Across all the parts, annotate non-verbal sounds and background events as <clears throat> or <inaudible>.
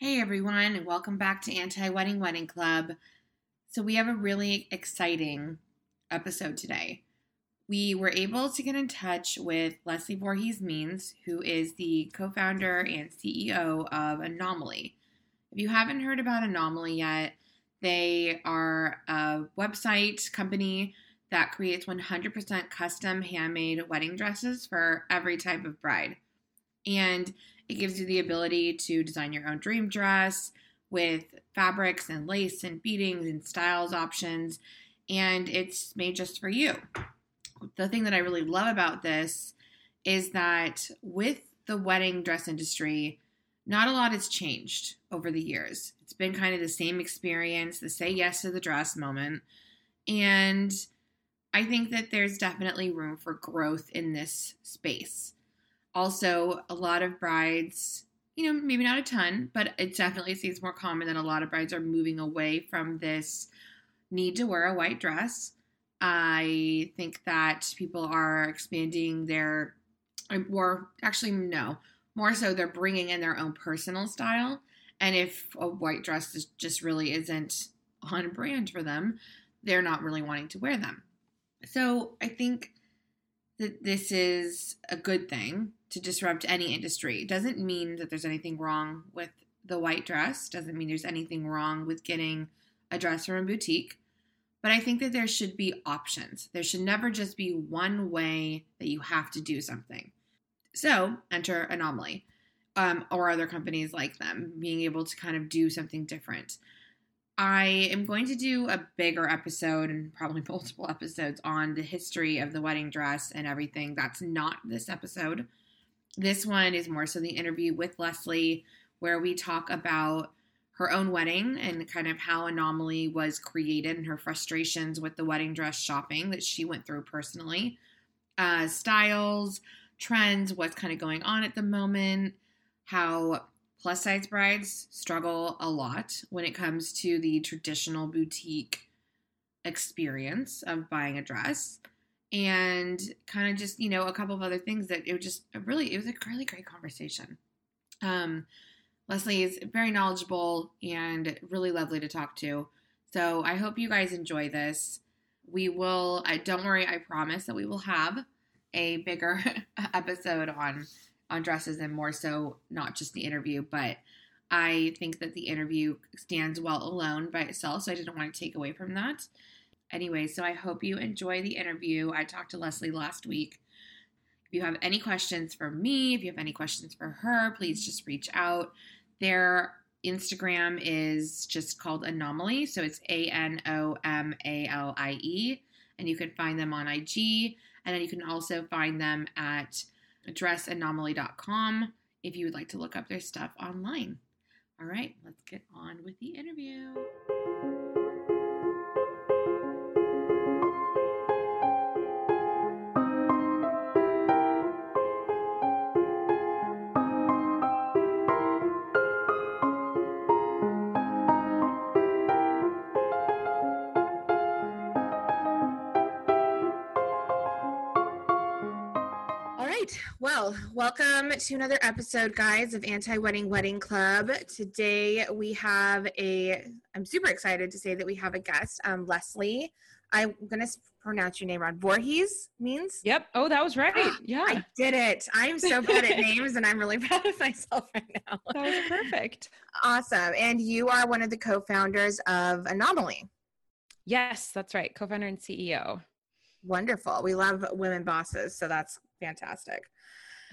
Hey everyone, and welcome back to Anti Wedding Wedding Club. So, we have a really exciting episode today. We were able to get in touch with Leslie Voorhees Means, who is the co founder and CEO of Anomalie. If you haven't heard about Anomalie yet, they are a website company that creates 100% custom handmade wedding dresses for every type of bride. And it gives you the ability to design your own dream dress with fabrics and lace and beadings and styles options. And it's made just for you. The thing that I really love about this is that with the wedding dress industry, not a lot has changed over the years. It's been kind of the same experience, the say yes to the dress moment. And I think that there's definitely room for growth in this space. Also, a lot of brides, you know, maybe not a ton, but it definitely seems more common that a lot of brides are moving away from this need to wear a white dress. I think that people are expanding their, um, or actually, no, more so they're bringing in their own personal style. And if a white dress is, just really isn't on brand for them, they're not really wanting to wear them. So I think that this is a good thing to disrupt any industry. It doesn't mean that there's anything wrong with the white dress, doesn't mean there's anything wrong with getting a dress from a boutique. But I think that there should be options. There should never just be one way that you have to do something. So enter Anomalie um, or other companies like them, being able to kind of do something different. I am going to do a bigger episode and probably <laughs> multiple episodes on the history of the wedding dress and everything. That's not this episode. This one is more so the interview with Leslie, where we talk about her own wedding and kind of how Anomalie was created and her frustrations with the wedding dress shopping that she went through personally, uh, styles, trends, what's kind of going on at the moment, how plus size brides struggle a lot when it comes to the traditional boutique experience of buying a dress and kind of just you know a couple of other things that it was just really it was a really great conversation. Um leslie is very knowledgeable and really lovely to talk to. So i hope you guys enjoy this. We will don't worry i promise that we will have a bigger <laughs> episode on on dresses and more so not just the interview but i think that the interview stands well alone by itself so i didn't want to take away from that Anyway, so I hope you enjoy the interview. I talked to Leslie last week. If you have any questions for me, if you have any questions for her, please just reach out. Their Instagram is just called Anomalie. So it's A N O M A L I E. And you can find them on IG. And then you can also find them at dressanomalie.com if you would like to look up their stuff online. All right, let's get on with the interview. Well, welcome to another episode, guys, of Anti Wedding Wedding Club. Today we have a, I'm super excited to say that we have a guest, um, Leslie. I'm going to pronounce your name wrong. Voorhees Means? Yep. Oh, that was right. Yeah. I did it. I'm so <laughs> bad at names and I'm really <laughs> proud of myself right now. That was perfect. Awesome. And you are one of the co founders of Anomalie. Yes, that's right. Co founder and CEO. Wonderful. We love women bosses. So that's fantastic.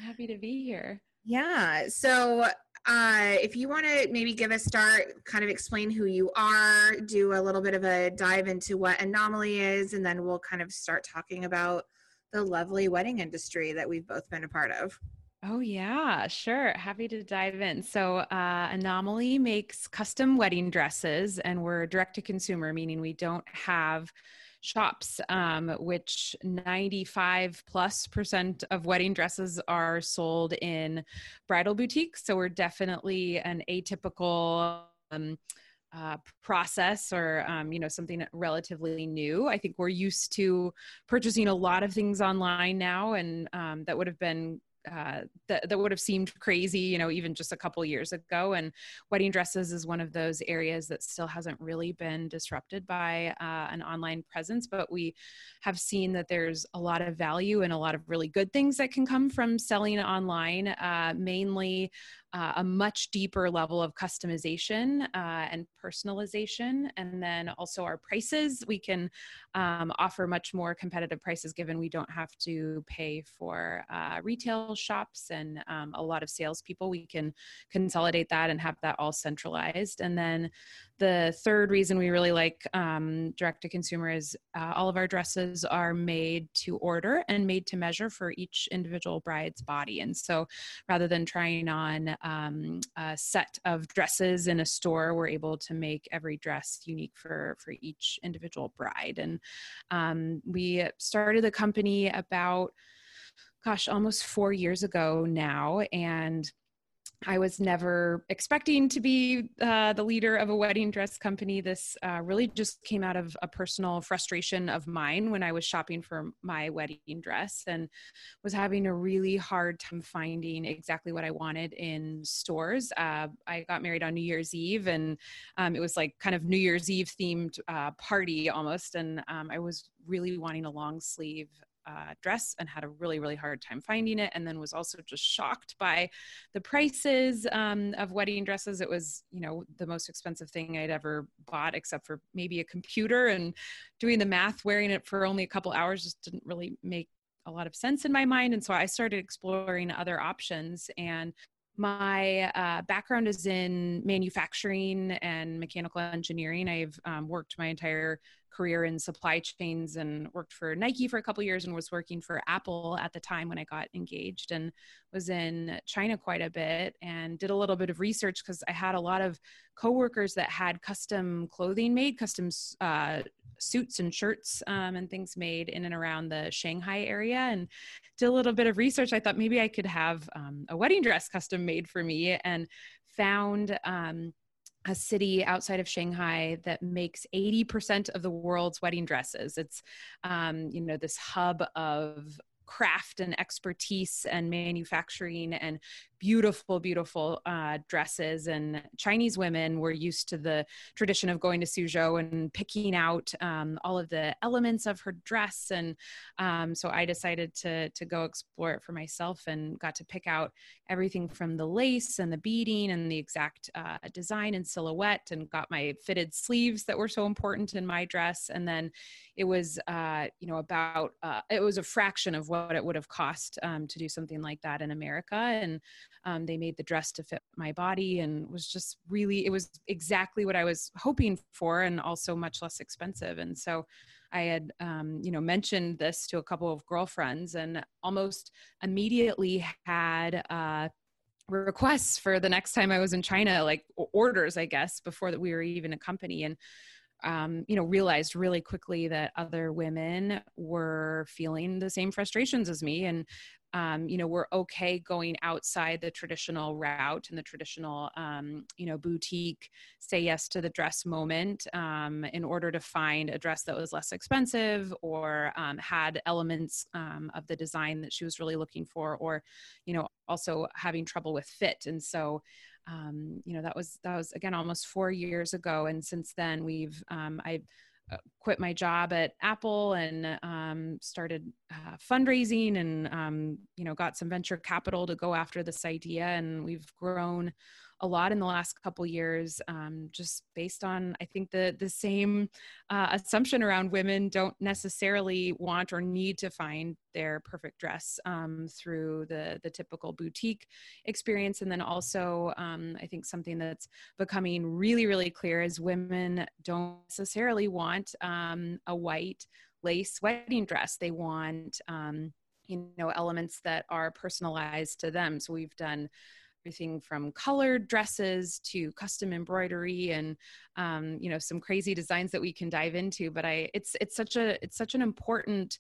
Happy to be here. Yeah. So, uh, if you want to maybe give a start, kind of explain who you are, do a little bit of a dive into what Anomalie is, and then we'll kind of start talking about the lovely wedding industry that we've both been a part of. Oh, yeah, sure. Happy to dive in. So, uh, Anomalie makes custom wedding dresses, and we're direct to consumer, meaning we don't have shops, um, which 95 plus percent of wedding dresses are sold in bridal boutiques. So we're definitely an atypical. Um, uh, process or um, you know something relatively new i think we're used to purchasing a lot of things online now and um, that would have been uh, that, that would have seemed crazy, you know, even just a couple years ago. And wedding dresses is one of those areas that still hasn't really been disrupted by uh, an online presence, but we have seen that there's a lot of value and a lot of really good things that can come from selling online, uh, mainly uh, a much deeper level of customization uh, and personalization. And then also our prices, we can um, offer much more competitive prices given we don't have to pay for uh, retail shops and um, a lot of salespeople. We can consolidate that and have that all centralized. And then the third reason we really like um, direct to consumer is uh, all of our dresses are made to order and made to measure for each individual bride's body. And so rather than trying on um, a set of dresses in a store, we're able to make every dress unique for, for each individual bride. And um, we started the company about, gosh, almost four years ago now. And I was never expecting to be uh, the leader of a wedding dress company. This uh, really just came out of a personal frustration of mine when I was shopping for my wedding dress and was having a really hard time finding exactly what I wanted in stores. Uh, I got married on New Year's Eve, and um, it was like kind of New Year's Eve themed uh, party almost. And um, I was really wanting a long sleeve uh, dress and had a really really hard time finding it and then was also just shocked by the prices um, of wedding dresses it was you know the most expensive thing i'd ever bought except for maybe a computer and doing the math wearing it for only a couple hours just didn't really make a lot of sense in my mind and so i started exploring other options and my uh, background is in manufacturing and mechanical engineering. I've um, worked my entire career in supply chains and worked for Nike for a couple years and was working for Apple at the time when I got engaged and was in China quite a bit and did a little bit of research because I had a lot of coworkers that had custom clothing made, custom uh, suits and shirts um, and things made in and around the Shanghai area and did a little bit of research. I thought maybe I could have um, a wedding dress custom made for me and found um, a city outside of Shanghai that makes 80% of the world's wedding dresses. It's, um, you know, this hub of craft and expertise and manufacturing and beautiful, beautiful uh, dresses. And Chinese women were used to the tradition of going to Suzhou and picking out um, all of the elements of her dress. And um, so I decided to to go explore it for myself and got to pick out everything from the lace and the beading and the exact uh, design and silhouette, and got my fitted sleeves that were so important in my dress. And then it was, uh, you know, about uh, it was a fraction of what it would have cost um, to do something like that in America. And um, they made the dress to fit my body and was just really, it was exactly what I was hoping for and also much less expensive. And so I had, um, you know, mentioned this to a couple of girlfriends and almost immediately had, uh, requests for the next time I was in China, like orders, I guess, before that we were even a company. And um, you know, realized really quickly that other women were feeling the same frustrations as me. And um, you know we're okay going outside the traditional route and the traditional um, you know boutique say yes to the dress moment um, in order to find a dress that was less expensive or um, had elements um, of the design that she was really looking for or you know also having trouble with fit and so um, you know that was that was again almost four years ago. And since then we've i've uh, quit my job at Apple and um, started uh, fundraising and um, you know got some venture capital to go after this idea. And we've grown a lot in the last couple years, um, just based on I think the the same uh, assumption around women don't necessarily want or need to find their perfect dress um, through the the typical boutique experience, and then also um, I think something that's becoming really really clear is women don't necessarily want um, a white lace wedding dress. They want um, you know elements that are personalized to them. So we've done everything from colored dresses to custom embroidery and um, you know some crazy designs that we can dive into but i it's it's such a it's such an important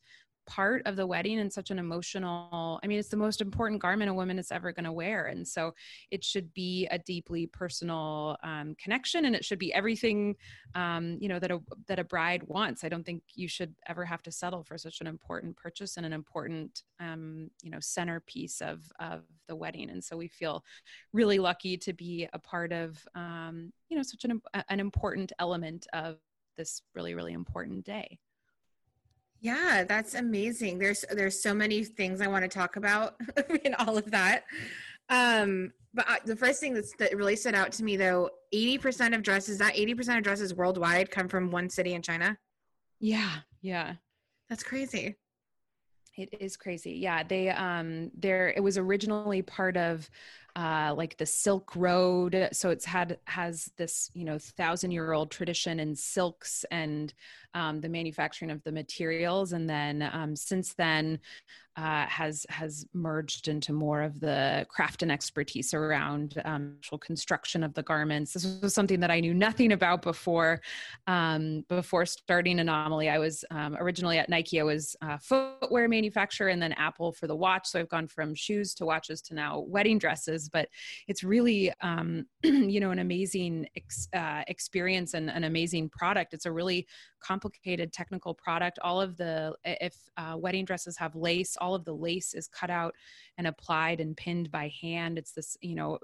part of the wedding and such an emotional i mean it's the most important garment a woman is ever going to wear. And so it should be a deeply personal um, connection and it should be everything um, you know that a that a bride wants. I don't think you should ever have to settle for such an important purchase and an important um, you know centerpiece of of the wedding. And so we feel really lucky to be a part of um, you know such an, an important element of this really really important day yeah, that's amazing. There's there's so many things I want to talk about <laughs> in all of that. Um, but uh, the first thing that's, that really stood out to me though, 80% of dresses, that 80% of dresses worldwide come from one city in China. Yeah, yeah. That's crazy. It is crazy. Yeah, they um there it was originally part of uh, like the Silk Road. So it's had has this you know thousand year old tradition in silks and um, the manufacturing of the materials, and then um, since then uh, has has merged into more of the craft and expertise around um, actual construction of the garments. This was something that I knew nothing about before um, before starting Anomalie. I was um, originally at Nike. I was a footwear manufacturer, and then Apple for the watch. So I've gone from shoes to watches to now wedding dresses. But it's really um, <clears throat> you know an amazing ex- uh, experience and an amazing product. It's a really complicated technical product. All of the if uh, wedding dresses have lace all of the lace is cut out and applied and pinned by hand. It's this, you know,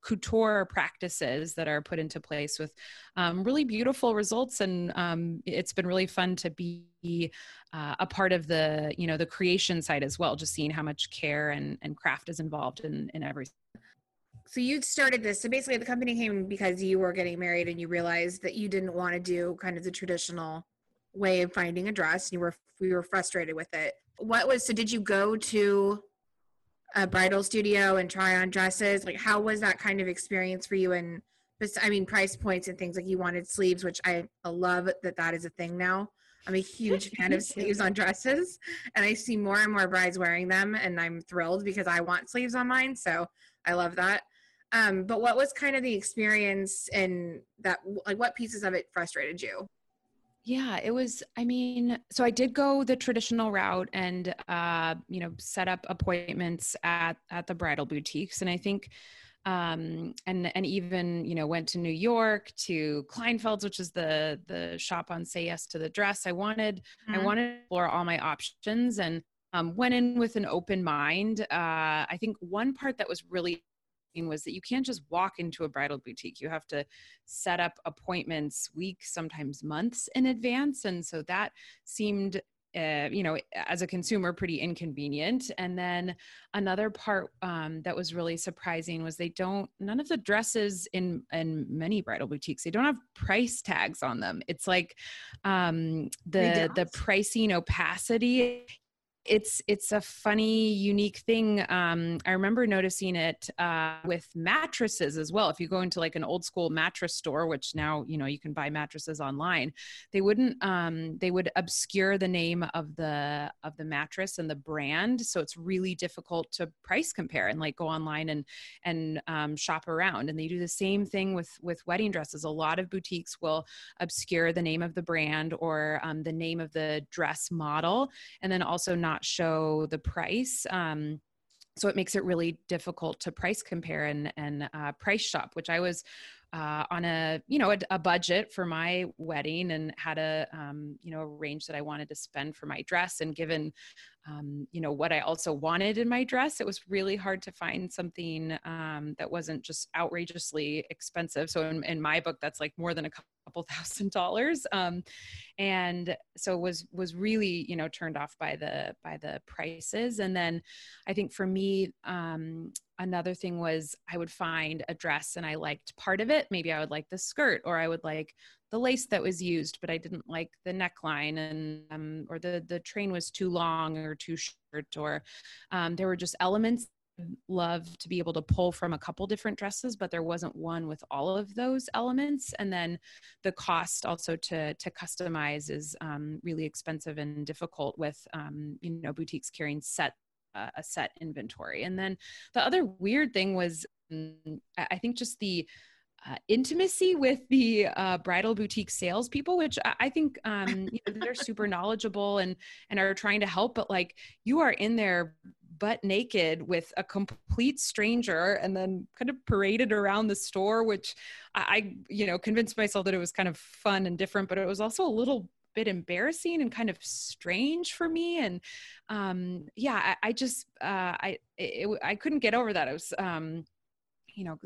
couture practices that are put into place with um, really beautiful results. And um, it's been really fun to be uh, a part of the, you know, the creation side as well, just seeing how much care and, and craft is involved in, in everything so you started this so basically the company came because you were getting married and you realized that you didn't want to do kind of the traditional way of finding a dress you were we were frustrated with it what was so did you go to a bridal studio and try on dresses? Like how was that kind of experience for you? And i mean price points and things like you wanted sleeves which i love that that is a thing now. I'm a huge <laughs> fan of sleeves on dresses and i see more and more brides wearing them and i'm thrilled because i want sleeves on mine so i love that. Um, but what was kind of the experience and that like what pieces of it frustrated you yeah, it was. I mean, so I did go the traditional route and, uh, you know, set up appointments at at the bridal boutiques, and I think, um, and and even you know went to New York to Kleinfeld's, which is the the shop on Say Yes to the Dress. I wanted mm-hmm. I wanted to explore all my options and um, went in with an open mind. Uh, I think one part that was really was that you can't just walk into a bridal boutique. You have to set up appointments weeks, sometimes months in advance. And so that seemed uh, you know, as a consumer, pretty inconvenient. And then another part um, that was really surprising was they don't. None of the dresses in in many bridal boutiques they don't have price tags on them. It's like um, the the pricing opacity it's it's a funny unique thing um, i remember noticing it uh, with mattresses as well. If you go into like an old school mattress store which now you know you can buy mattresses online they wouldn't um, they would obscure the name of the of the mattress and the brand so it's really difficult to price compare and like go online and and um, shop around. And they do the same thing with with wedding dresses. A lot of boutiques will obscure the name of the brand or um, the name of the dress model and then also not not show the price. Um, so it makes it really difficult to price compare and, and uh, price shop, which I was uh, on a you know a, a, budget for my wedding and had a um, you know a range that I wanted to spend for my dress. And given um, you know what I also wanted in my dress, it was really hard to find something um, that wasn't just outrageously expensive. So in, in, my book, that's like more than a couple <laughs> thousand dollars, um, and so was was really you know turned off by the by the prices. And then I think for me, um, another thing was I would find a dress and I liked part of it. Maybe I would like the skirt or I would like the lace that was used, but I didn't like the neckline and um, or the the train was too long or too short or um, there were just elements love to be able to pull from a couple different dresses but there wasn't one with all of those elements and then the cost also to to customize is um, really expensive and difficult with um, you know boutiques carrying set uh, a set inventory and then the other weird thing was mm, i think just the uh, intimacy with the uh, bridal boutique salespeople, which I, I think um, you know, they're super <laughs> knowledgeable and and are trying to help. But like you are in there butt naked with a complete stranger and then kind of paraded around the store, which I, I you know convinced myself that it was kind of fun and different, but it was also a little bit embarrassing and kind of strange for me. And um yeah i, I just uh i it, i couldn't get over that. I was um you know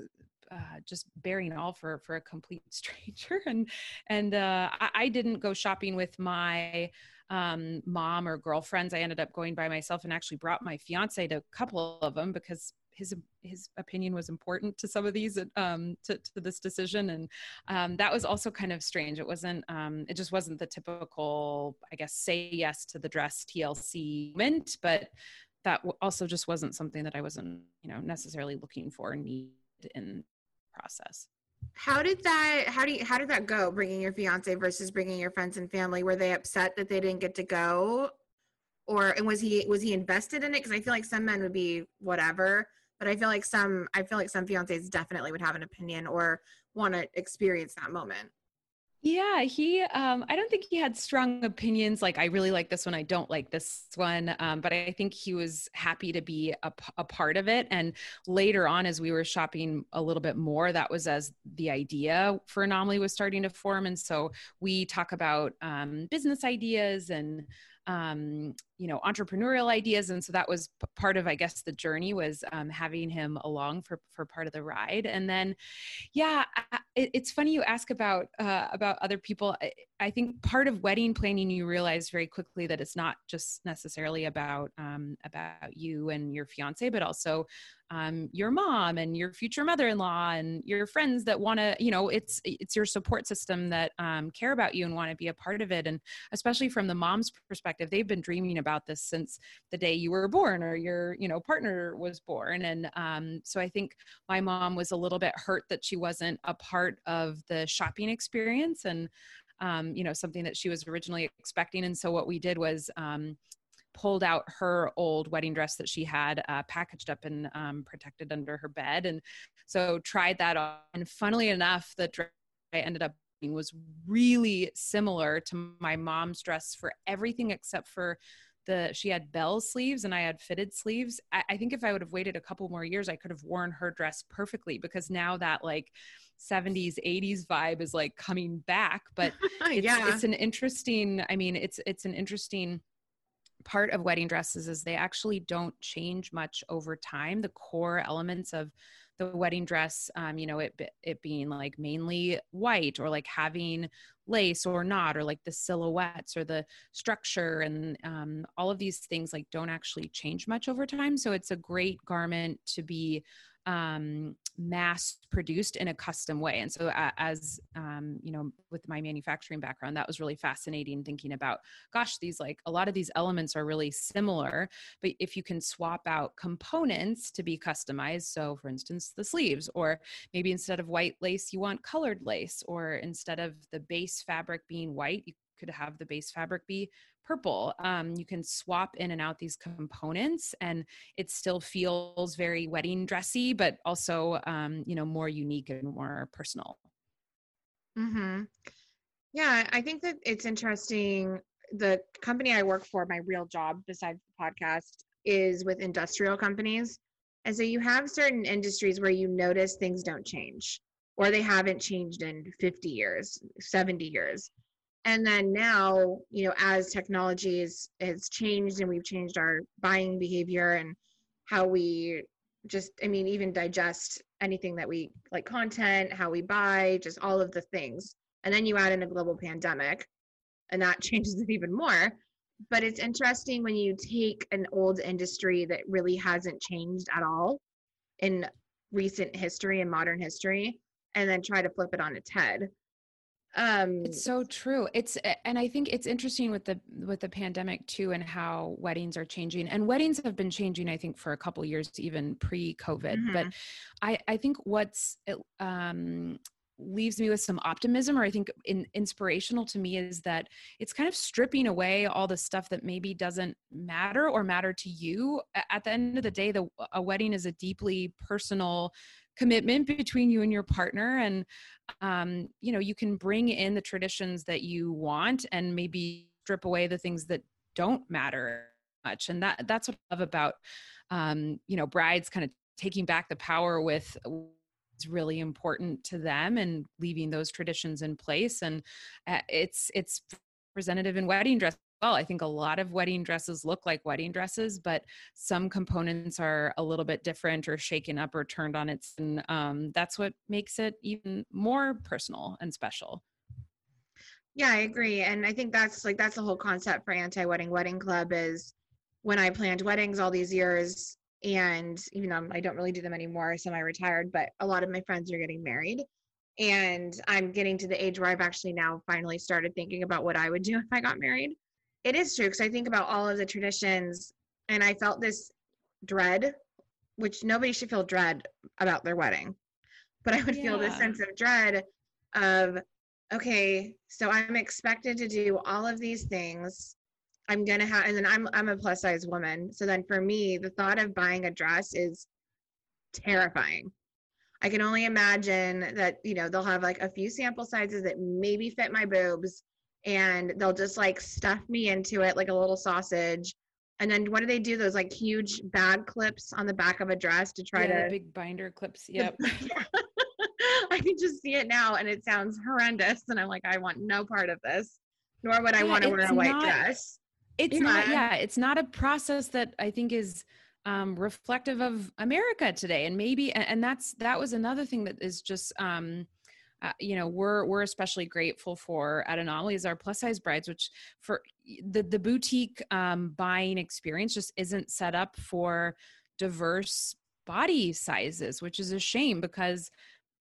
uh, just bearing all for for a complete <laughs> stranger. And and uh, I, I, didn't go shopping with my um, mom or girlfriends. I ended up going by myself and actually brought my fiance to a couple of them because his his opinion was important to some of these um, to, to this decision. And um, that was also kind of strange. It wasn't um, it just wasn't the typical i guess say yes to the dress tlc moment but that also just wasn't something that i wasn't you know necessarily looking for need in process. How did that how do you how did that go bringing your fiance versus bringing your friends and family? Were they upset that they didn't get to go? Or and was he was he invested in it? Because i feel like some men would be whatever but i feel like some i feel like some fiancés definitely would have an opinion or want to experience that moment yeah, he um I don't think he had strong opinions like I really like this one, I don't like this one. Um, but I think he was happy to be a, a part of it. And later on, as we were shopping a little bit more, that was as the idea for Anomalie was starting to form. And so we talk about um, business ideas and um, you know entrepreneurial ideas. And so that was p- part of i guess the journey was um, having him along for for part of the ride. And then yeah I, it, it's funny you ask about uh, about other people. I, I, think part of wedding planning you realize very quickly that it's not just necessarily about um, about you and your fiance but also um, your mom and your future mother-in-law and your friends that want to you know it's it's your support system that um, care about you and want to be a part of it. And especially from the mom's perspective they've been dreaming about this since the day you were born or your you know partner was born. And um, so i think my mom was a little bit hurt that she wasn't a part of the shopping experience and um, you know something that she was originally expecting. And so what we did was um, pulled out her old wedding dress that she had uh, packaged up and um, protected under her bed. And so tried that on. And funnily enough, the dress I ended up was really similar to my mom's dress for everything except for the she had bell sleeves and I had fitted sleeves. I, I, think if I would have waited a couple more years, I could have worn her dress perfectly because now that like 70s, 80s vibe is like coming back. But <laughs> it's, yeah. it's an interesting, I mean, it's it's an interesting part of wedding dresses is they actually don't change much over time. The core elements of the wedding dress, um, you know, it it being like mainly white or like having lace or not, or like the silhouettes or the structure and um, all of these things like don't actually change much over time. So it's a great garment to be um, mass produced in a custom way. And so, uh, as um, you know, with my manufacturing background, that was really fascinating thinking about, gosh, these like a lot of these elements are really similar, but if you can swap out components to be customized, so for instance, the sleeves, or maybe instead of white lace, you want colored lace, or instead of the base fabric being white, you could have the base fabric be purple. Um, you can swap in and out these components, and it still feels very wedding dressy, but also, um, you know, more unique and more personal. Hmm. Yeah, I think that it's interesting. The company I work for, my real job besides the podcast, is with industrial companies. And so you have certain industries where you notice things don't change or they haven't changed in 50 years, 70 years and then now you know as technology is, has changed and we've changed our buying behavior and how we just i mean even digest anything that we like content how we buy just all of the things. And then you add in a global pandemic and that <laughs> changes it even more. But it's interesting when you take an old industry that really hasn't changed at all in recent history and modern history and then try to flip it on its head um it's so true it's and i think it's interesting with the with the pandemic too and how weddings are changing and weddings have been changing i think for a couple years even pre-covid mm-hmm. but i i think what's um leaves me with some optimism or i think in, inspirational to me is that it's kind of stripping away all the stuff that maybe doesn't matter or matter to you at the end of the day the a wedding is a deeply personal commitment between you and your partner and um, you know you can bring in the traditions that you want and maybe strip away the things that don't matter much. And that that's what i love about um, you know brides kind of taking back the power with is really important to them and leaving those traditions in place. And uh, it's it's representative in wedding dress well. I think a lot of wedding dresses look like wedding dresses, but some components are a little bit different or shaken up or turned on its. And um, that's what makes it even more personal and special. Yeah, I agree. And I think that's like that's the whole concept for anti-wedding wedding club is when I planned weddings all these years and you know I don't really do them anymore, semi-retired, but a lot of my friends are getting married. And I'm getting to the age where I've actually now finally started thinking about what I would do if I got married it is true because I think about all of the traditions and I felt this dread, which nobody should feel dread about their wedding. But I would yeah. feel this sense of dread of, okay, so I'm expected to do all of these things. I'm gonna have, and then I'm I'm a plus size woman. So then for me, the thought of buying a dress is terrifying. I can only imagine that you know they'll have like a few sample sizes that maybe fit my boobs, and they'll just like stuff me into it like a little sausage. And then what do they do? Those like huge bag clips on the back of a dress to try yeah, to big binder clips. Yep. <laughs> <laughs> I can just see it now and it sounds horrendous. And I'm like, I want no part of this, nor would I want to wear a white not, dress. It's yeah. not, yeah, it's not a process that I think is um, reflective of America today. And maybe, and, and that's, that was another thing that is just, um, uh, you know we're we're especially grateful for at Anomalie's our plus size brides which for the the boutique um, buying experience just isn't set up for diverse body sizes which is a shame because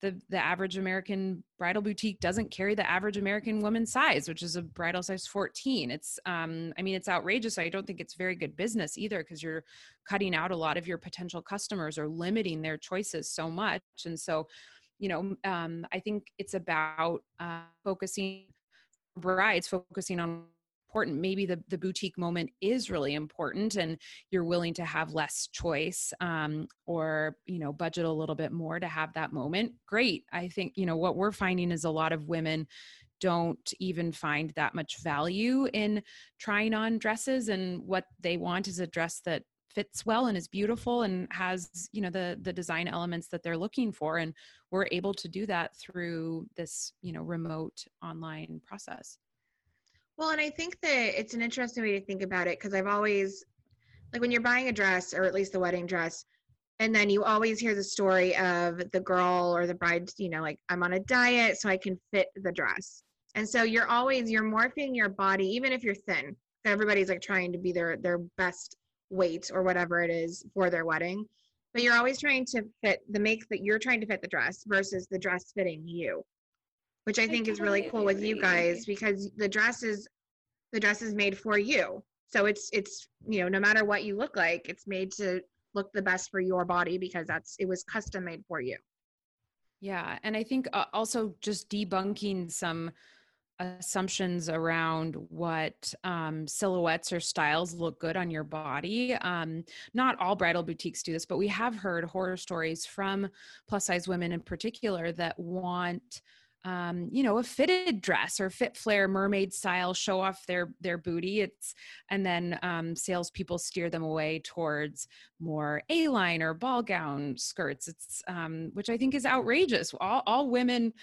the the average american bridal boutique doesn't carry the average american woman size which is a bridal size 14 it's um i mean it's outrageous. I don't think it's very good business either because you're cutting out a lot of your potential customers or limiting their choices so much. And so you know um, i think it's about uh, focusing brides focusing on important. Maybe the, the boutique moment is really important and you're willing to have less choice um, or you know budget a little bit more to have that moment. Great. I think you know what we're finding is a lot of women don't even find that much value in trying on dresses and what they want is a dress that fits well and is beautiful and has you know the the design elements that they're looking for and we're able to do that through this you know remote online process. Well and i think that it's an interesting way to think about it because i've always like when you're buying a dress or at least the wedding dress and then you always hear the story of the girl or the bride you know like i'm on a diet so i can fit the dress. And so you're always you're morphing your body even if you're thin everybody's like trying to be their their best weight or whatever it is for their wedding but you're always trying to fit the make that you're trying to fit the dress versus the dress fitting you which i think I is really cool with you guys because the dress is the dress is made for you. So it's it's you know no matter what you look like it's made to look the best for your body because that's it was custom made for you. Yeah and i think uh, also just debunking some assumptions around what um, silhouettes or styles look good on your body. Um, not all bridal boutiques do this, but we have heard horror stories from plus size women in particular that want um, you know, a fitted dress or fit flare mermaid style, show off their their booty. It's and then um, salespeople steer them away towards more A line or ball gown skirts. It's um, which I think is outrageous. All all women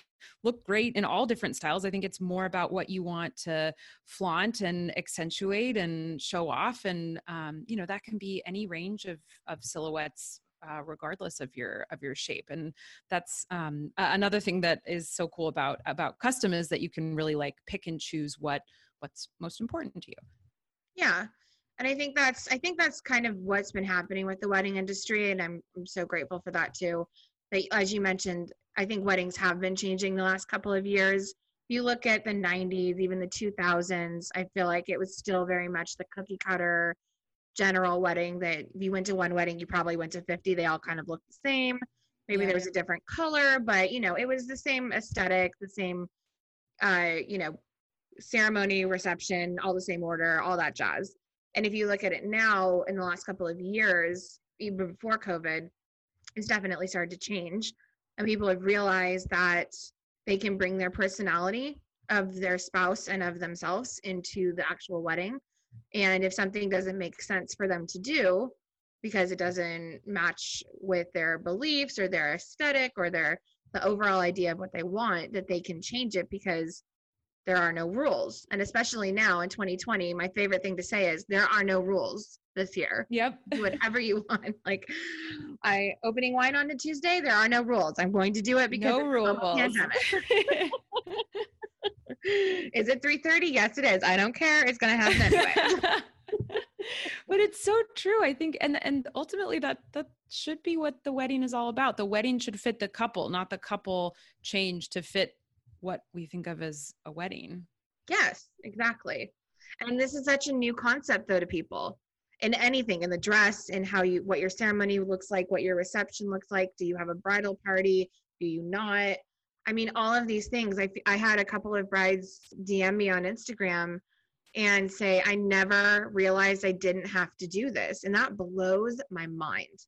look great in all different styles. I think it's more about what you want to flaunt and accentuate and show off, and um, you know that can be any range of of silhouettes uh, regardless of your of your shape and that's um, another thing that is so cool about about custom is that you can really like pick and choose what what's most important to you. Yeah and i think that's i think that's kind of what's been happening with the wedding industry and i'm, I'm so grateful for that too. But as you mentioned i think weddings have been changing the last couple of years. If you look at the 90s even the 2000s i feel like it was still very much the cookie cutter general wedding that if you went to one wedding, you probably went to 50. They all kind of looked the same. Maybe yeah. there was a different color, but you know, it was the same aesthetic, the same, uh, you know, ceremony, reception, all the same order, all that jazz. And if you look at it now in the last couple of years, even before COVID, it's definitely started to change. And people have realized that they can bring their personality of their spouse and of themselves into the actual wedding. And if something doesn't make sense for them to do because it doesn't match with their beliefs or their aesthetic or their the overall idea of what they want, that they can change it because there are no rules. And especially now in 2020, my favorite thing to say is there are no rules this year. Yep. Do whatever you <laughs> want. Like I opening wine on a Tuesday, there are no rules. I'm going to do it because no rules. <laughs> <laughs> is it 3:30? Yes, it is. I don't care. It's going to happen anyway. <laughs> but it's so true i think and and ultimately that that should be what the wedding is all about the wedding should fit the couple not the couple change to fit what we think of as a wedding. Yes, exactly. And this is such a new concept though to people. In anything, in the dress, in how you what your ceremony looks like, what your reception looks like. Do you have a bridal party? Do you not? I mean, all of these things. I I had a couple of brides DM me on Instagram and say, I never realized I didn't have to do this. And that blows my mind.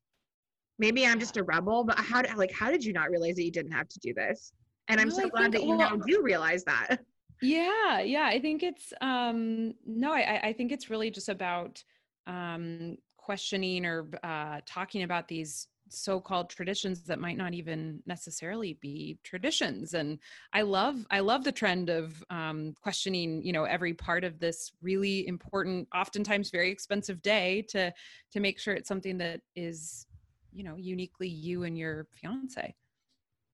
Maybe I'm just a rebel, but how like how did you not realize that you didn't have to do this? and i'm no, so I glad that you now do realize that yeah yeah i think it's um no i i think it's really just about um questioning or uh talking about these so-called traditions that might not even necessarily be traditions. And i love i love the trend of um, questioning you know every part of this really important oftentimes very expensive day to to make sure it's something that is you know uniquely you and your fiance.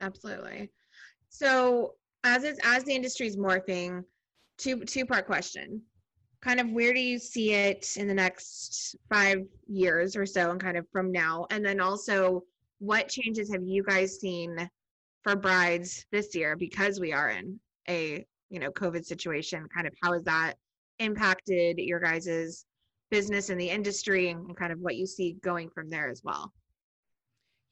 Absolutely. So as it's as the industry is morphing, two two part question. Kind of where do you see it in the next five years or so, and kind of from now, and then also what changes have you guys seen for brides this year because we are in a you know COVID situation? Kind of how has that impacted your guys's business in the industry and kind of what you see going from there as well?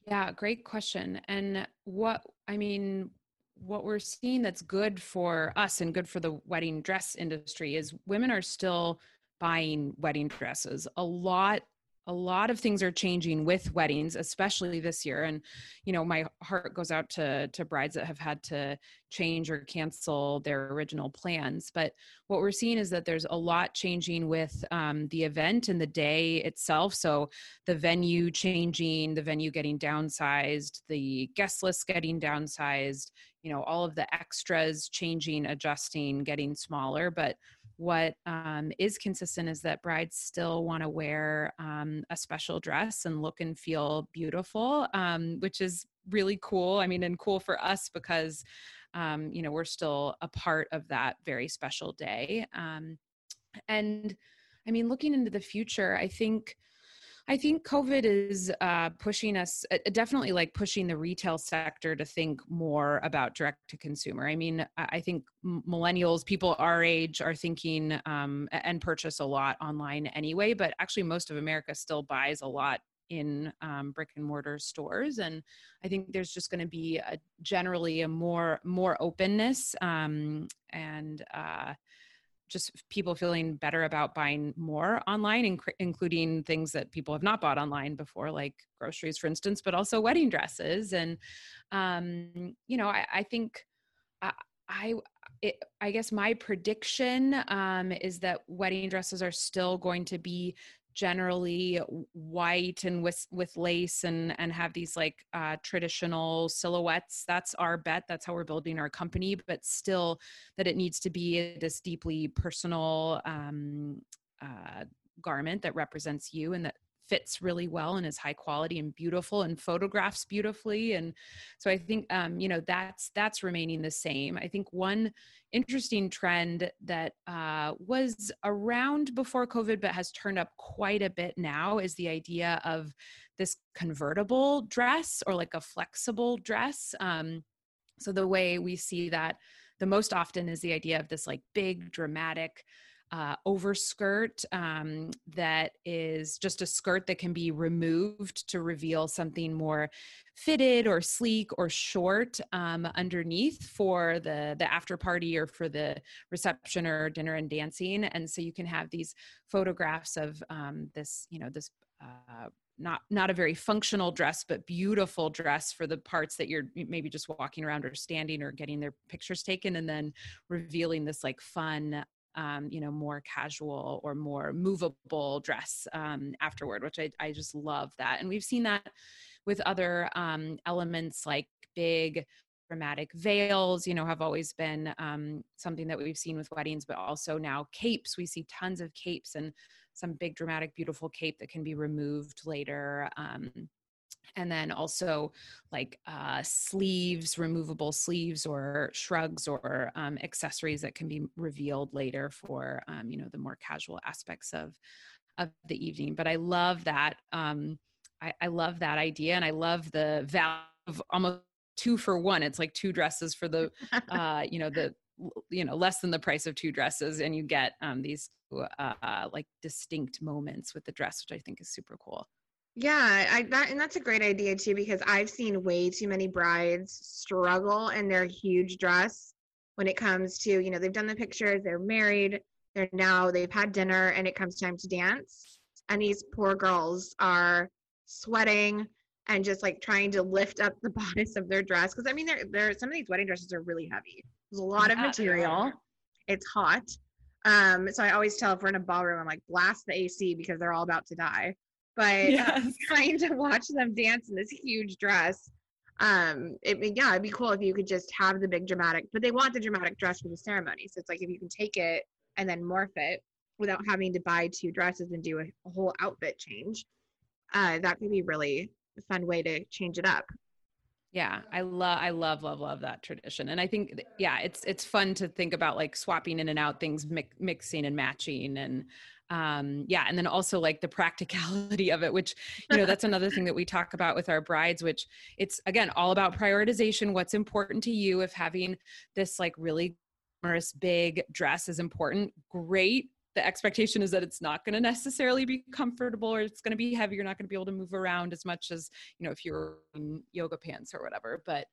Yeah, great question. And what I mean, what we're seeing that's good for us and good for the wedding dress industry is women are still buying wedding dresses. A lot a lot of things are changing with weddings especially this year and you know my heart goes out to to brides that have had to change or cancel their original plans but what we're seeing is that there's a lot changing with um, the event and the day itself so the venue changing the venue getting downsized the guest list getting downsized you know all of the extras changing adjusting getting smaller but what um, is consistent is that brides still want to wear um, a special dress and look and feel beautiful, um, which is really cool. I mean, and cool for us because, um, you know, we're still a part of that very special day. Um, and I mean, looking into the future, I think I think COVID is uh, pushing us, uh, definitely like pushing the retail sector to think more about direct to consumer. I mean, I think millennials, people our age, are thinking um, and purchase a lot online anyway, but actually, most of America still buys a lot in um, brick and mortar stores and i think there's just going to be a, generally a more more openness um, and uh, just people feeling better about buying more online, inc- including things that people have not bought online before, like groceries, for instance, but also wedding dresses. And, um, you know, I, I think I, I, it, I guess my prediction um, is that wedding dresses are still going to be generally white and with with lace and and have these like uh, traditional silhouettes that's our bet that's how we're building our company but still that it needs to be this deeply personal um, uh, garment that represents you and that fits really well and is high quality and beautiful and photographs beautifully and so i think um, you know that's that's remaining the same. I think one interesting trend that uh, was around before covid but has turned up quite a bit now is the idea of this convertible dress or like a flexible dress um, so the way we see that the most often is the idea of this like big dramatic uh, overskirt um, that is just a skirt that can be removed to reveal something more fitted or sleek or short um, underneath for the the after party or for the reception or dinner and dancing. And so you can have these photographs of um, this you know this uh, not not a very functional dress but beautiful dress for the parts that you're maybe just walking around or standing or getting their pictures taken and then revealing this like fun um, you know more casual or more movable dress um, afterward which I, I just love that. And we've seen that with other um, elements like big dramatic veils you know have always been um, something that we've seen with weddings but also now capes. We see tons of capes and some big dramatic beautiful cape that can be removed later um, and then also like uh, sleeves removable sleeves or shrugs or um, accessories that can be revealed later for um, you know the more casual aspects of of the evening. But i love that um, I, I love that idea and i love the value of almost two for one. It's like two dresses for the <laughs> uh, you know the you know less than the price of two dresses and you get um, these uh, like distinct moments with the dress which i think is super cool yeah I, that, and that's a great idea too because i've seen way too many brides struggle in their huge dress when it comes to you know they've done the pictures they're married they're now they've had dinner and it comes time to dance. And these poor girls are sweating and just like trying to lift up the <laughs> bodice of their dress because i mean there there some of these wedding dresses are really heavy. There's a lot of material. It's hot. Um so i always tell if we're in a ballroom i'm like blast the ac because they're all about to die but yes. <laughs> trying to watch them dance in this huge dress um it yeah it'd be cool if you could just have the big dramatic but they want the dramatic dress for the ceremony. So it's like if you can take it and then morph it without having to buy two dresses and do a, a whole outfit change uh that could be really a fun way to change it up. Yeah i love i love love love that tradition. And i think yeah it's it's fun to think about like swapping in and out things mi- mixing and matching and um yeah and then also like the practicality of it which you know that's another thing that we talk about with our brides which it's again all about prioritization what's important to you. If having this like really big dress is important great the expectation is that it's not going to necessarily be comfortable or it's going to be heavy. You're not going to be able to move around as much as you know if you're in yoga pants or whatever but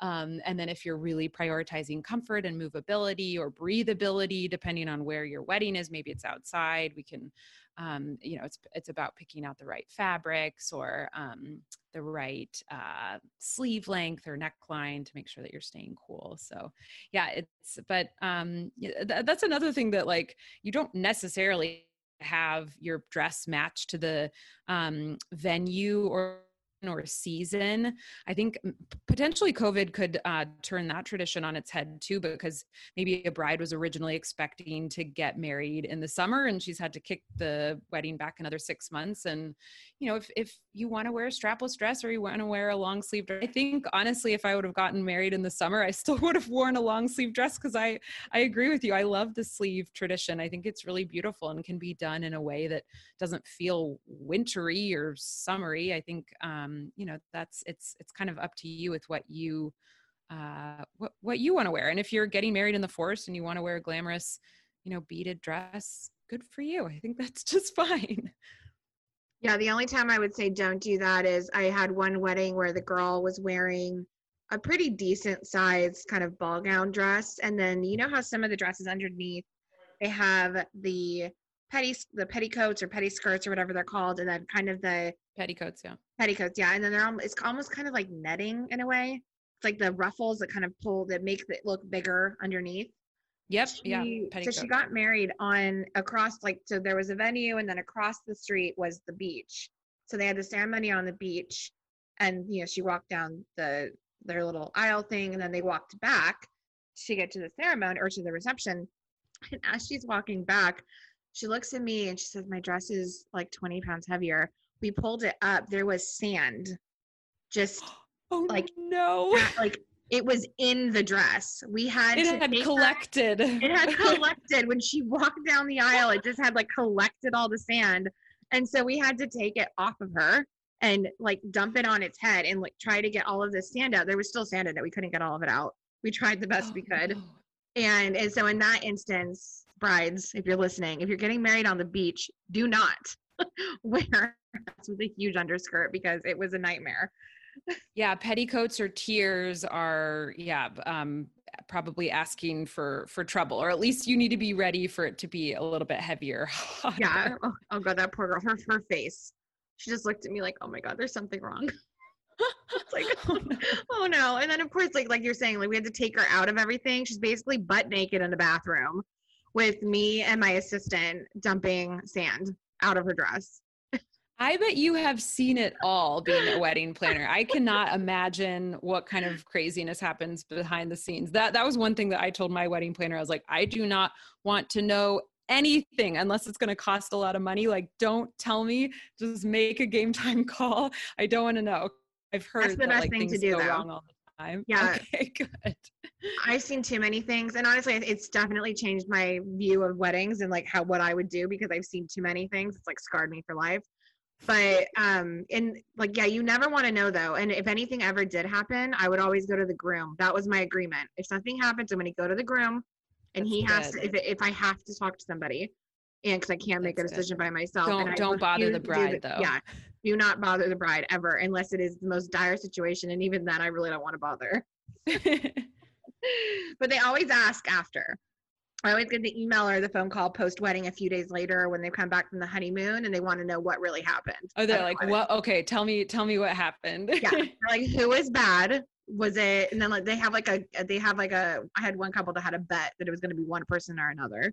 um, and then if you're really prioritizing comfort and movability or breathability depending on where your wedding is maybe it's outside we can um, you know it's it's about picking out the right fabrics or um, the right uh, sleeve length or neckline to make sure that you're staying cool. So yeah it's but um, th- that's another thing that like you don't necessarily have your dress match to the um, venue or or season. I think potentially COVID could uh, turn that tradition on its head too, because maybe a bride was originally expecting to get married in the summer and she's had to kick the wedding back another six months. And, you know, if, if you want to wear a strapless dress or you want to wear a long sleeve dress, I think honestly, if I would have gotten married in the summer, I still <laughs> would have worn a long sleeve dress because I, I agree with you. I love the sleeve tradition. I think it's really beautiful and can be done in a way that doesn't feel wintry or summery. I think, um, um, you know that's it's it's kind of up to you with what you uh, what what you want to wear. And if you're getting married in the forest and you want to wear a glamorous, you know, beaded dress, good for you. I think that's <laughs> just fine. Yeah, the only time I would say don't do that is I had one wedding where the girl was wearing a pretty decent sized kind of ball gown dress, and then you know how some of the dresses underneath they have the petty the petticoats or petty skirts or whatever they're called, and then kind of the petticoats, yeah, petticoats, yeah, and then they're it's almost kind of like netting in a way. It's like the ruffles that kind of pull that make it look bigger underneath. Yep. She, yeah. Petticoat. So she got married on across like so there was a venue and then across the street was the beach. So they had the ceremony on the beach, and you know she walked down the their little aisle thing, and then they walked back to get to the ceremony or to the reception. And as she's walking back, she looks at me and she says, My dress is like 20 pounds heavier. We pulled it up. There was sand just <gasps> oh, like no. Like it was in the dress. We had it had collected. That, it had <laughs> collected when she walked down the aisle. It just had like collected all the sand, and so we had to take it off of her and like dump it on its head and like try to get all of the sand out. There was still sand in it. We couldn't get all of it out. We tried the best oh, we could, no. and and so in that instance, brides, if you're listening, if you're getting married on the beach, do not <laughs> wear with a huge underskirt because it was a nightmare. yeah, petticoats or tiers are yeah, um, probably asking for for trouble, or at least you need to be ready for it to be a little bit heavier. <laughs> yeah, I'll, I'll go that poor girl. Her her face She just looked at me like, oh my God, there's something wrong. <laughs> it's like, oh no. oh no. And then of course, like like you're saying, like we had to take her out of everything. She's basically butt naked in the bathroom with me and my assistant dumping sand out of her dress. I bet you have seen it all being a wedding planner. I cannot imagine what kind of craziness happens behind the scenes. That that was one thing that I told my wedding planner. I was like, I do not want to know anything unless it's going to cost a lot of money. Like, don't tell me. Just make a game time <laughs> call. I don't want to know. I've heard That's the that, best like, thing to do, go though. Time. <laughs> Yeah. Okay, good. I've seen too many things, and honestly, it's definitely changed my view of weddings and like how what I would do because I've seen too many things. It's like scarred me for life. But um, and like yeah, you never want to know though. And if anything ever did happen, I would always go to the groom. That was my agreement. If something happens, I'm going to go to the groom, and he has That's to. If if I have to talk to somebody, and because I can't make a That's good. decision by myself. Don't- don't bother the refuse to do bride, though. Yeah, <laughs> do not bother the bride ever unless it is the most dire situation, and even then, I really don't want to bother <laughs> but they always ask after. I always get the email or the phone call post wedding a few days later when they come back from the honeymoon and they want to know what really happened. oh, they're like, what? Okay, tell me, tell me what happened. Yeah, <laughs> like who was bad? Was it? And then like they have like a they have like a. I had one couple that had a bet that it was going to be one person or another.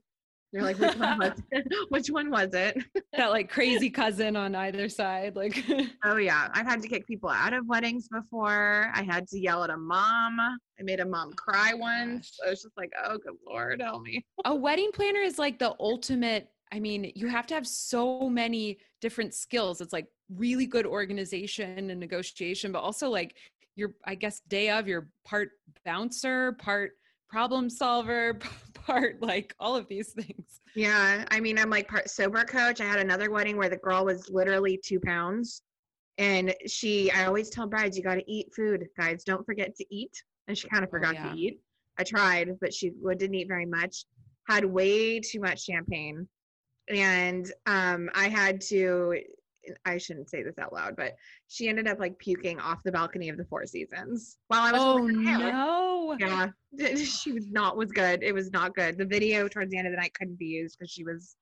They're like, which one was it? <laughs> which one was it? <laughs> that like crazy cousin on either side. Like, <laughs> Oh yeah, I've had to kick people out of weddings before. I had to yell at a mom. I made a mom cry once. I was just like, oh good lord, help me. a wedding planner is like the ultimate i mean you have to have so many different skills it's like really good organization and negotiation but also like you're i guess day of you're part bouncer part problem solver part like all of these things Yeah, I mean, I'm like part sober coach. I had another wedding where the girl was literally two pounds, and she. I always tell brides, you got to eat food, guys. Don't forget to eat. And she kind of Oh, forgot yeah. to eat. I tried, but she didn't eat very much. Had way too much champagne, and um, I had to. I shouldn't say this out loud, but she ended up like puking off the balcony of the Four Seasons while I was. oh holding her hand. no Yeah, <laughs> she was not was good. It was not good. The video towards the end of the night couldn't be used because she was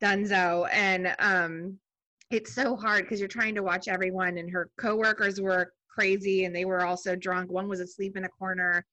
donezo, and um, it's so hard because you're trying to watch everyone, and her coworkers were crazy, and they were also drunk. One was asleep in a corner.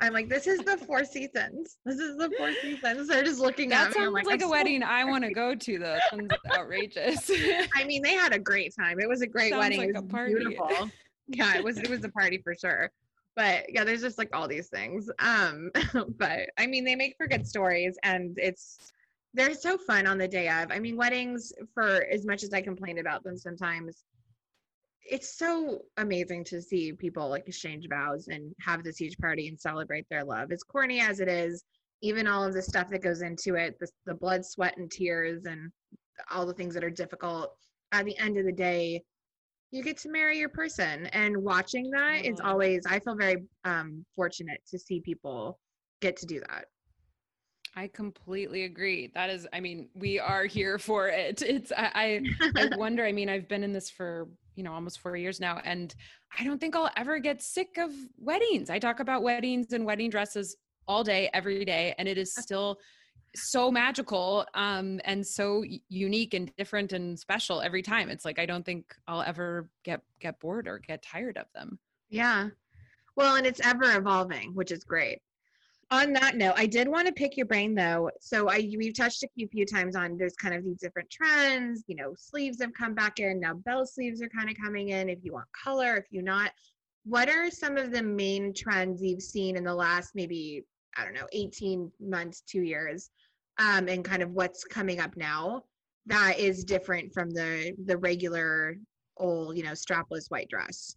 I'm like, this is the Four Seasons. This is the Four Seasons. They're just looking that at me. I'm sounds like, I'm a wedding i want to go to though that sounds <laughs> outrageous <laughs> I mean, they had a great time. It was a great Sounds wedding. like it was beautiful. <laughs> yeah, it was it was a party for sure. But yeah, there's just like all these things. Um, but I mean, they make for good stories, and it's they're so fun on the day of. I mean, weddings for as much as I complain about them sometimes. It's so amazing to see people like exchange vows and have this huge party and celebrate their love. As corny as it is, even all of the stuff that goes into it, the, the blood, sweat, and tears, and all the things that are difficult at the end of the day you get to marry your person and watching that is Oh. always i feel very um fortunate to see people get to do that I completely agree. That is, I mean, we are here for it. It's, I, I, I <laughs> wonder. I mean, I've been in this for you know almost four years now, and I don't think I'll ever get sick of weddings. I talk about weddings and wedding dresses all day, every day, and it is still so magical um and so unique and different and special every time. It's like i don't think i'll ever get get bored or get tired of them. Yeah. Well and it's ever evolving which is great on that note i did want to pick your brain though. So i we've touched a few few times on there's kind of these different trends you know sleeves have come back in now bell sleeves are kind of coming in if you want color if you not. What are some of the main trends you've seen in the last maybe i don't know 18 months two years um, and kind of what's coming up now that is different from the the regular old you know strapless white dress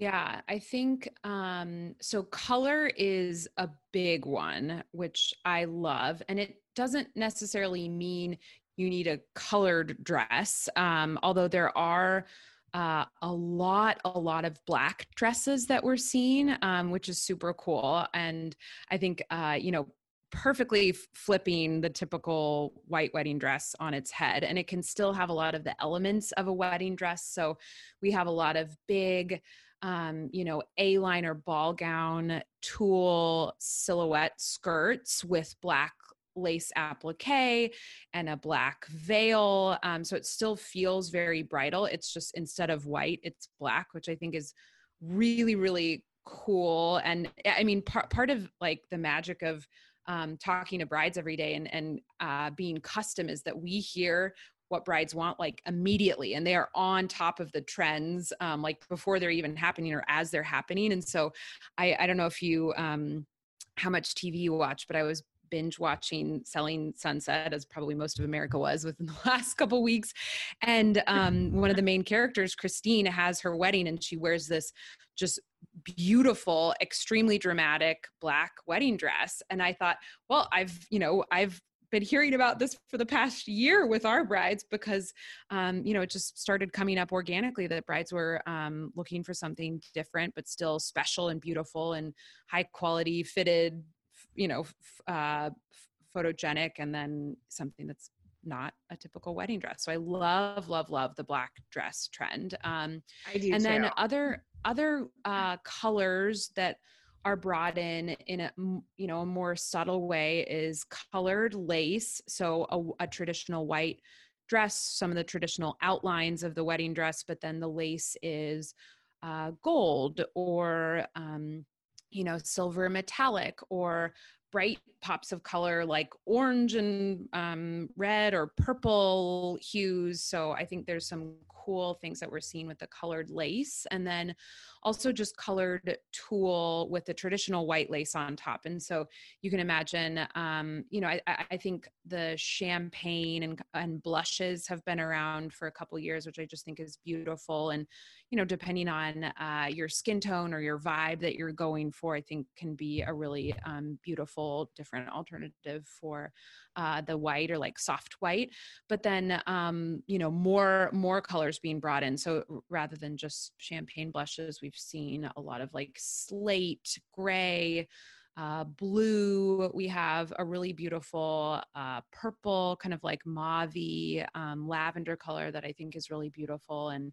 Yeah, I think um so color is a big one which I love and it doesn't necessarily mean you need a colored dress um although there are uh, a lot a lot of black dresses that we're seeing um which is super cool and I think uh you know perfectly flipping the typical white wedding dress on its head and it can still have a lot of the elements of a wedding dress so we have a lot of big um, you know, A line or ball gown tulle silhouette skirts with black lace applique and a black veil. Um, so it still feels very bridal. It's just instead of white, it's black, which I think is really, really cool. And I mean, part, part of like the magic of um, talking to brides every day and, and uh, being custom is that we hear what brides want like immediately and they are on top of the trends um, like before they're even happening or as they're happening and so i i don't know if you um how much tv you watch but i was binge watching Selling Sunset, as probably most of America was within <laughs> the last couple weeks. And um, one of the main characters, Christine, has her wedding and she wears this just beautiful, extremely dramatic black wedding dress. And I thought, well, I've, you know, I've been hearing about this for the past year with our brides because um, you know it just started coming up organically that brides were um, looking for something different but still special and beautiful and high quality fitted you know uh, photogenic and then something that's not a typical wedding dress. So i love love love the black dress trend. Um I do and then other other uh colors that are brought in in a you know a more subtle way is colored lace so a, a traditional white dress some of the traditional outlines of the wedding dress but then the lace is uh, gold or um, you know silver metallic or bright pops of color like orange and um, red or purple hues. So i think there's some cool things that we're seeing with the colored lace. And then also just colored tulle with the traditional white lace on top. And so you can imagine um, you know I, I think the champagne and, and blushes have been around for a couple years which i just think is beautiful. And you know depending on uh, your skin tone or your vibe that you're going for i think can be a really um, beautiful different alternative for uh, the white or like soft white but then um, you know more more colors being brought in. So rather than just champagne blushes we've seen a lot of like slate gray uh, blue. We have a really beautiful uh, purple kind of like mauve um, lavender color that i think is really beautiful and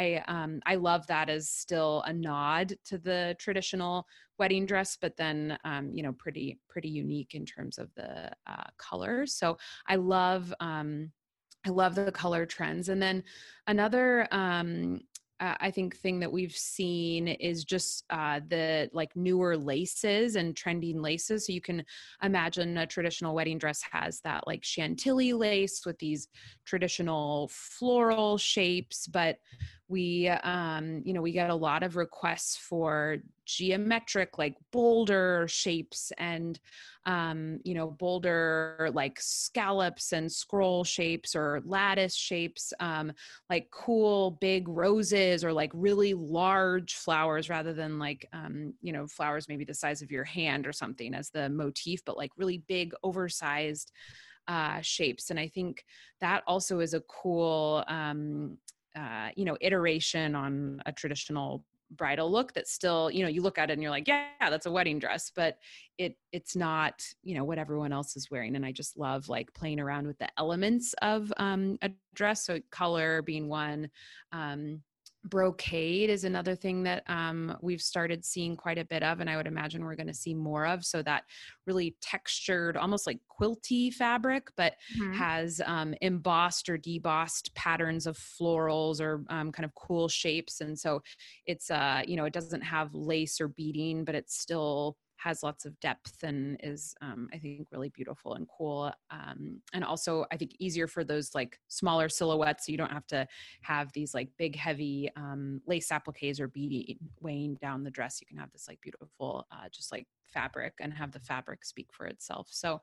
I um, I love that as still a nod to the traditional wedding dress, but then um, you know pretty pretty unique in terms of the uh, colors. So I love um, I love the color trends. And then another um, uh, I think thing that we've seen is just uh, the like newer laces and trending laces. So you can imagine a traditional wedding dress has that like chantilly lace with these traditional floral shapes, but we um you know we get a lot of requests for geometric like boulder shapes and um you know boulder like scallops and scroll shapes or lattice shapes um like cool big roses or like really large flowers rather than like um you know flowers maybe the size of your hand or something as the motif but like really big oversized uh, shapes. And i think that also is a cool um, uh, you know iteration on a traditional bridal look that still you know you look at it and you're like yeah that's a wedding dress but it it's not you know what everyone else is wearing and i just love like playing around with the elements of um, a dress so color being one um, brocade is another thing that um, we've started seeing quite a bit of and i would imagine we're going to see more of so that really textured almost like quilty fabric but Mhm. has um, embossed or debossed patterns of florals or um, kind of cool shapes and so it's uh you know it doesn't have lace or beading but it's still has lots of depth and is um, i think really beautiful and cool um, and also i think easier for those like smaller silhouettes so you don't have to have these like big heavy um, lace appliques or beading weighing down the dress. You can have this like beautiful uh, just like fabric and have the fabric speak for itself. So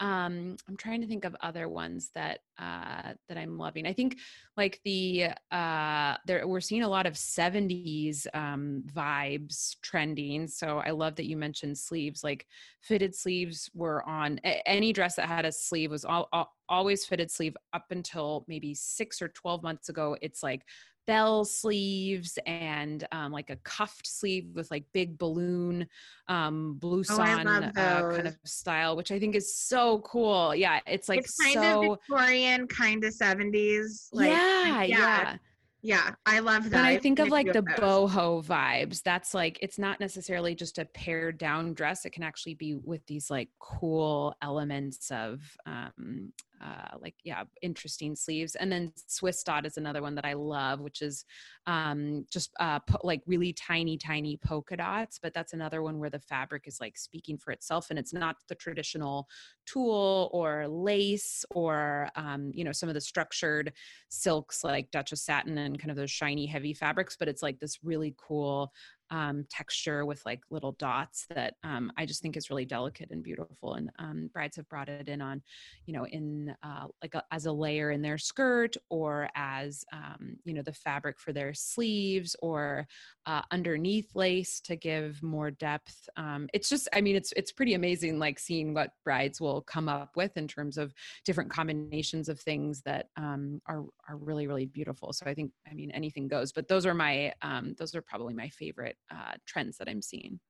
um, i'm trying to think of other ones that uh, that i'm loving. I think like the uh there we're seeing a lot of 70s um vibes trending. So i love that you mentioned sleeves like fitted sleeves were on any dress that had a sleeve was all, all always fitted sleeve up until maybe 6 or 12 months ago it's like bell sleeves and um, like a cuffed sleeve with like big balloon um blouson love uh, kind of style which i think is so cool yeah it's like it's kind so of Victorian, kind of 70s. Like, yeah, yeah, yeah. Yeah, I love that. When I think of like the those. boho vibes, that's like it's not necessarily just a pared down dress. It can actually be with these like cool elements of um uh like yeah, interesting sleeves. And then Swiss dot is another one that I love, which is um just uh po- like really tiny tiny polka dots, but that's another one where the fabric is like speaking for itself and it's not the traditional tulle or lace or um you know some of the structured silks like Duchess satin and kind of those shiny, heavy fabrics, but it's like this really cool um, texture with like little dots that um, I just think is really delicate and beautiful. And um, brides have brought it in on, you know, in uh, like a, as a layer in their skirt or as, um, you know, the fabric for their sleeves or uh, underneath lace to give more depth. Um, it's just, I mean, it's it's pretty amazing, like seeing what brides will come up with in terms of different combinations of things that um, are are really really beautiful. So I think, I mean, anything goes. But those are my those are probably my favorite uh, trends that I'm seeing.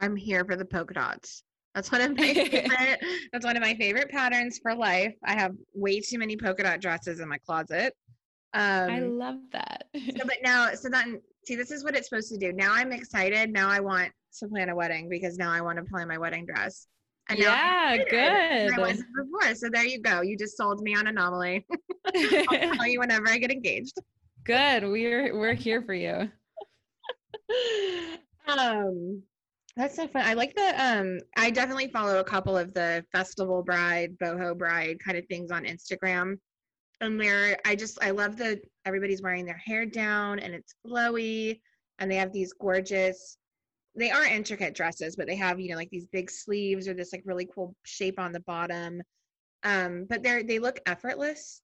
I'm here for the polka dots. That's one of my <laughs> favorite. that's one of my favorite patterns for life. I have way too many polka dot dresses in my closet. Um, I love that. so, <laughs> but now, so then, see, this is what it's supposed to do. Now I'm excited. Now I want to plan a wedding because now I want to plan my wedding dress. And now yeah, and I good. wasn't before. So there you go. You just sold me on Anomalie. <laughs> I'll tell you whenever I get engaged. good. We're we're here for you. <laughs> um that's so fun. I like the um i definitely follow a couple of the festival bride boho bride kind of things on instagram. And they're i just i love the everybody's wearing their hair down and it's flowy and they have these gorgeous they are intricate dresses but they have you know like these big sleeves or this like really cool shape on the bottom. Um but they're they look effortless.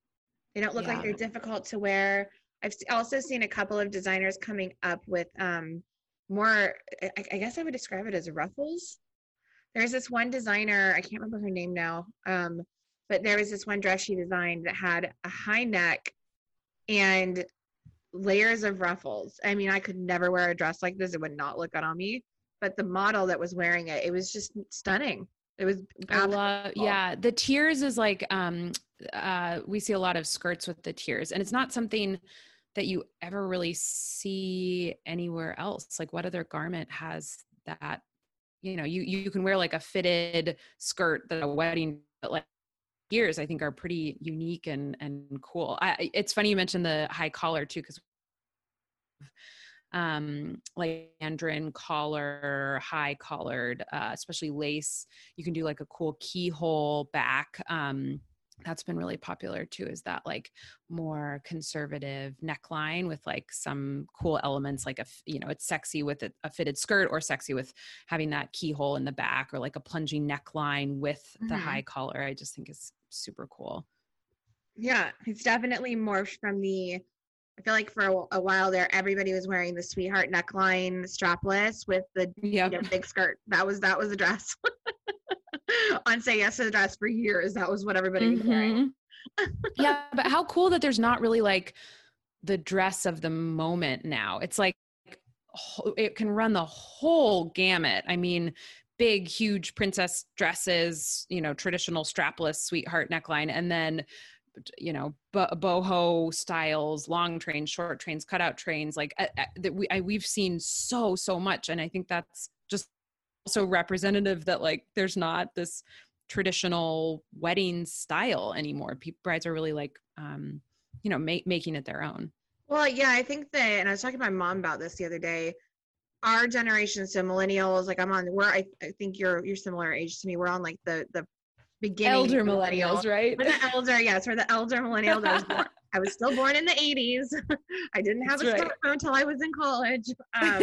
They don't look like they're difficult to wear i've also seen a couple of designers coming up with um more I, I guess i would describe it as ruffles. There's this one designer i can't remember her name now um but there was this one dress she designed that had a high neck and layers of ruffles. I mean i could never wear a dress like this it would not look good on me but the model that was wearing it it was just stunning. It was I love, yeah. The tiers is like, um, uh, we see a lot of skirts with the tiers, and it's not something that you ever really see anywhere else. Like, what other garment has that? You know, you you can wear like a fitted skirt that a wedding, but like tiers, I think are pretty unique and and cool. I, I- it's funny you mentioned the high collar too, because um like mandarin collar high collared uh especially lace you can do like a cool keyhole back um that's been really popular too is that like more conservative neckline with like some cool elements like a you know it's sexy with a, a fitted skirt or sexy with having that keyhole in the back or like a plunging neckline with the Mhm. high collar i just think is super cool Yeah, it's definitely morphed from the. I feel like for a, a while there, everybody was wearing the sweetheart neckline strapless with the yeah you know, big skirt. That was that was the dress. <laughs> <laughs> On say yes to the dress for years. That was what everybody was wearing. Mhm. yeah, but how cool that there's not really like the dress of the moment now. It's like it can run the whole gamut. I mean, big, huge princess dresses, you know, traditional strapless sweetheart neckline, and then you know bo- boho styles long trains short trains cutout trains like uh, uh, that we I, we've seen so so much and i think that's also representative that like there's not this traditional wedding style anymore. People, brides are really like, um, you know, ma- making it their own. Well, yeah, I think that, and I was talking to my mom about this the other day. Our generation, so millennials, like I'm on, we're, I, I think you're you're similar age to me. We're on like the the beginning Elder millennial. millennials, right? We're the elder, yes, we're the elder millennials. I was, born, I was still born in the 80s. <laughs> I didn't have That's a right. smartphone until I was in college. Um,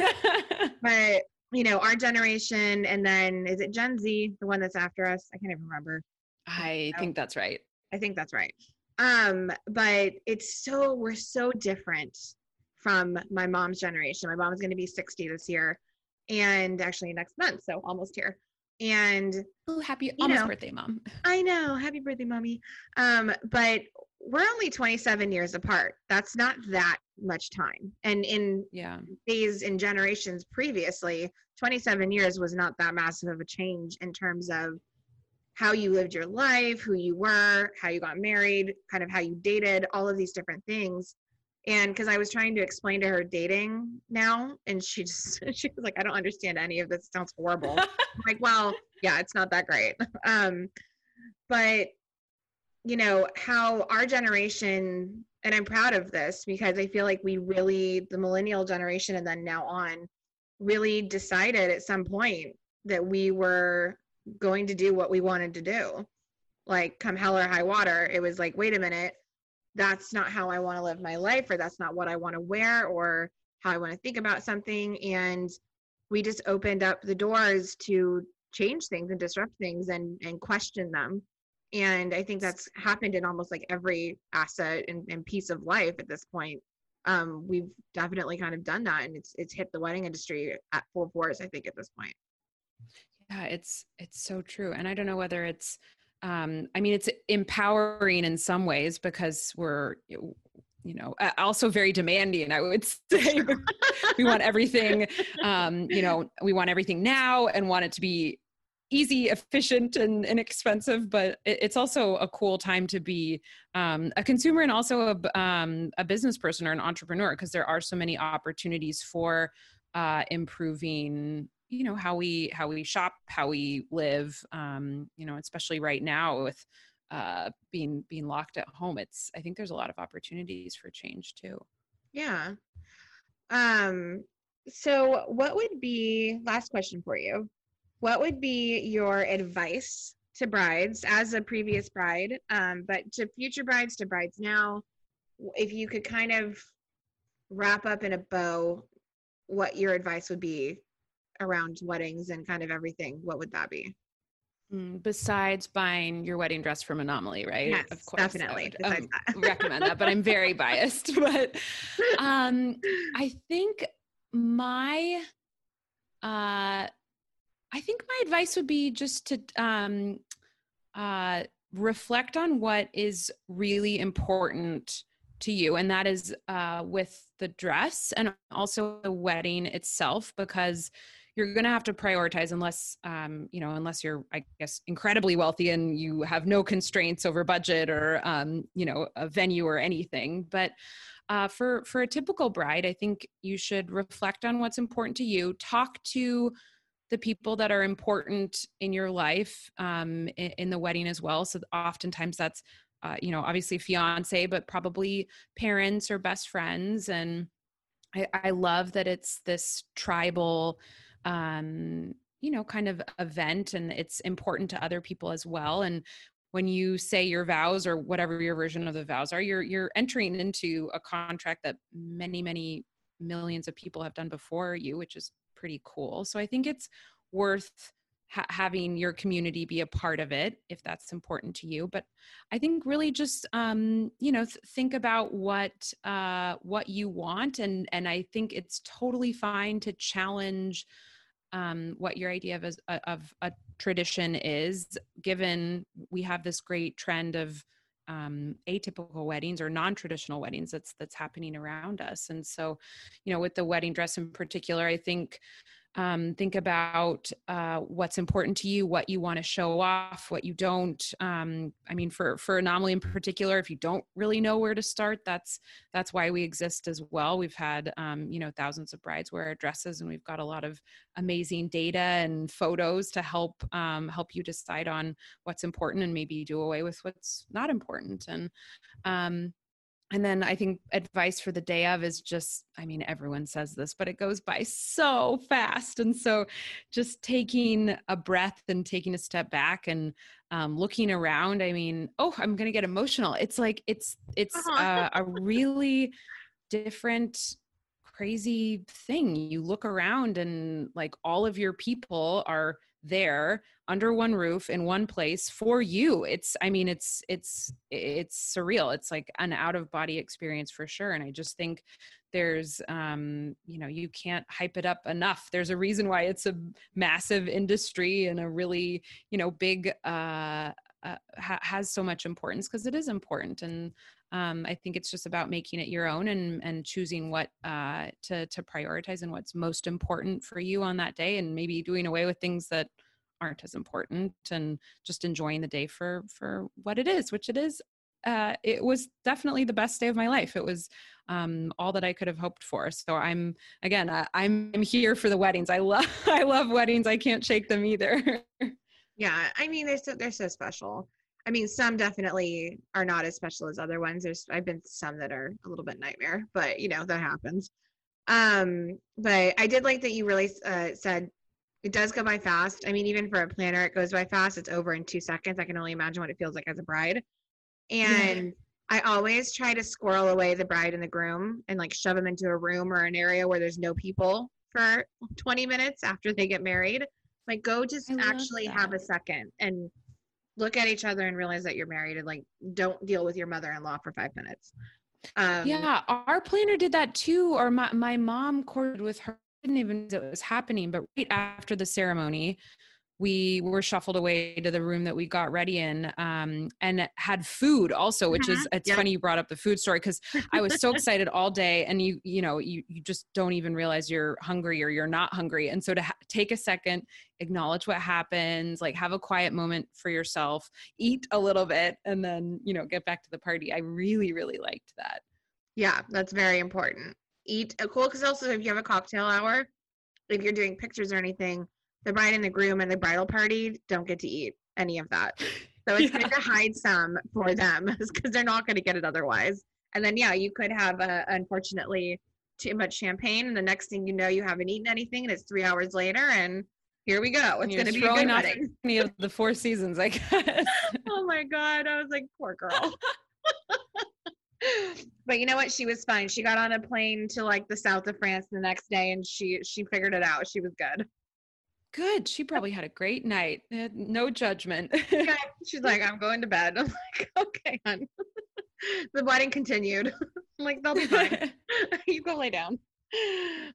<laughs> but you know, our generation, and then is it Gen Z, the one that's after us? I can't even remember. I think that's right. I think that's right. Um, but it's so we're so different from my mom's generation. My mom's going to be 60 this year, and actually next month, so almost here. And Oh, happy almost know. birthday, mom. I know, happy birthday, mommy. Um, but we're only 27 years apart. That's not that much time. And in Yeah. days and generations previously, 27 years was not that massive of a change in terms of how you lived your life, who you were, how you got married, kind of how you dated, all of these different things. And because I was trying to explain to her dating now, and she just <laughs> she was like, I don't understand any of this. It sounds horrible. <laughs> Like, well, yeah, it's not that great. <laughs> Um, but you know how our generation, and I'm proud of this because I feel like we really, the millennial generation, and then now on, really decided at some point that we were going to do what we wanted to do. Like, come hell or high water, it was like, wait a minute, that's not how I want to live my life, or that's not what I want to wear, or how I want to think about something. And we just opened up the doors to change things and disrupt things and, and question them. And I think that's happened in almost like every asset and, and piece of life at this point. Um, we've definitely kind of done that and it's it's hit the wedding industry at full force, I think, at this point. Yeah, it's it's so true. And I don't know whether it's um I mean it's empowering in some ways because we're you know also very demanding i would <laughs> say <laughs> we want everything um you know we want everything now and want it to be easy efficient and inexpensive but it's also a cool time to be um, a consumer and also a, um, a business person or an entrepreneur because there are so many opportunities for uh, improving you know how we how we shop how we live um you know especially right now with uh being being locked at home it's i think there's a lot of opportunities for change too. Yeah. Um so what would be last question for you what would be your advice to brides as a previous bride um but to future brides to brides now if you could kind of wrap up in a bow what your advice would be around weddings and kind of everything, what would that be? Mm, besides buying your wedding dress from Anomalie, right? Yes, of course, definitely. I would, um, <laughs> recommend that, but I'm very biased. <laughs> But um, I think my, uh, I think my advice would be just to um, uh, reflect on what is really important to you, and that is uh, with the dress and also the wedding itself, because you're going to have to prioritize unless um, you know unless you're i guess incredibly wealthy and you have no constraints over budget or um, you know a venue or anything. But uh, for for a typical bride i think you should reflect on what's important to you. Talk to the people that are important in your life um, in, in, the wedding as well so oftentimes that's uh, you know obviously fiance but probably parents or best friends and I, I love that it's this tribal um, you know, kind of event and it's important to other people as well. And when you say your vows or whatever your version of the vows are, you're you're entering into a contract that many, many millions of people have done before you, which is pretty cool. So I think it's worth ha- having your community be a part of it if that's important to you. But I think really just um, you know th- think about what uh, what you want, and and I think it's totally fine to challenge um, what your idea of a, of a tradition is, given we have this great trend of um, atypical weddings or non-traditional weddings that's that's happening around us. And so, you know, with the wedding dress in particular, I think um, think about uh, what's important to you what you want to show off what you don't um, i mean for for Anomalie in particular if you don't really know where to start that's that's why we exist as well. We've had um, you know thousands of brides wear our dresses and we've got a lot of amazing data and photos to help um, help you decide on what's important and maybe do away with what's not important. And um, and then I think advice for the day of is just, I mean, everyone says this, but it goes by so fast. And so just taking a breath and taking a step back and um, looking around. I mean, oh, I'm going to get emotional. It's like, it's, it's uh, a really different, crazy thing. You look around and like all of your people are there under one roof in one place for you. It's i mean it's it's it's surreal. It's like an out of body experience for sure. And i just think there's um you know you can't hype it up enough. There's a reason why it's a massive industry and a really you know big uh, uh ha- has so much importance because it is important and um, I think it's just about making it your own and and choosing what uh, to to prioritize and what's most important for you on that day, and maybe doing away with things that aren't as important and just enjoying the day for for what it is which it is uh, it was definitely the best day of my life. It was um, all that I could have hoped for. So I'm again, I, I'm here for the weddings. I love <laughs> I love weddings. I can't shake them either. <laughs> yeah, I mean they're so they're so special. I mean, some definitely are not as special as other ones. There's I've been some that are a little bit nightmare, but you know that happens. Um, but I did like that you really uh, said it does go by fast. I mean, even for a planner, it goes by fast. It's over in two seconds. I can only imagine what it feels like as a bride. And yeah. I always try to squirrel away the bride and the groom and like shove them into a room or an area where there's no people for 20 minutes after they get married. Like, go just actually that. have a second and look at each other and realize that you're married and like don't deal with your mother-in-law for five minutes. Um, yeah, our planner did that too. Or my, my mom courted with her didn't even know it was happening, but right after the ceremony, we were shuffled away to the room that we got ready in um, and had food also which is mm-hmm. it's funny you brought up the food story because i was so <laughs> excited all day and you you know you, you just don't even realize you're hungry or you're not hungry and so to ha- take a second acknowledge what happens like have a quiet moment for yourself eat a little bit and then you know get back to the party i really really liked that yeah that's very important eat uh, cool because also if you have a cocktail hour if you're doing pictures or anything the bride and the groom and the bridal party don't get to eat any of that so it's <laughs> yeah. good to hide some for them <laughs> because they're not going to get it otherwise and then yeah you could have uh, unfortunately too much champagne and the next thing you know you haven't eaten anything and it's three hours later and here we go. It's going to be a good wedding. <laughs> Any of the four seasons, I guess. oh my god, I was like, poor girl but you know what? She was fine. She got on a plane to like the south of France the next day, and she she figured it out. She was good. Good. She probably had a great night. No judgment. yeah, <laughs> she's like, I'm going to bed. <laughs> I'm like, okay, hon. <laughs> the wedding continued. I'm like, they'll be fine. you go lay down.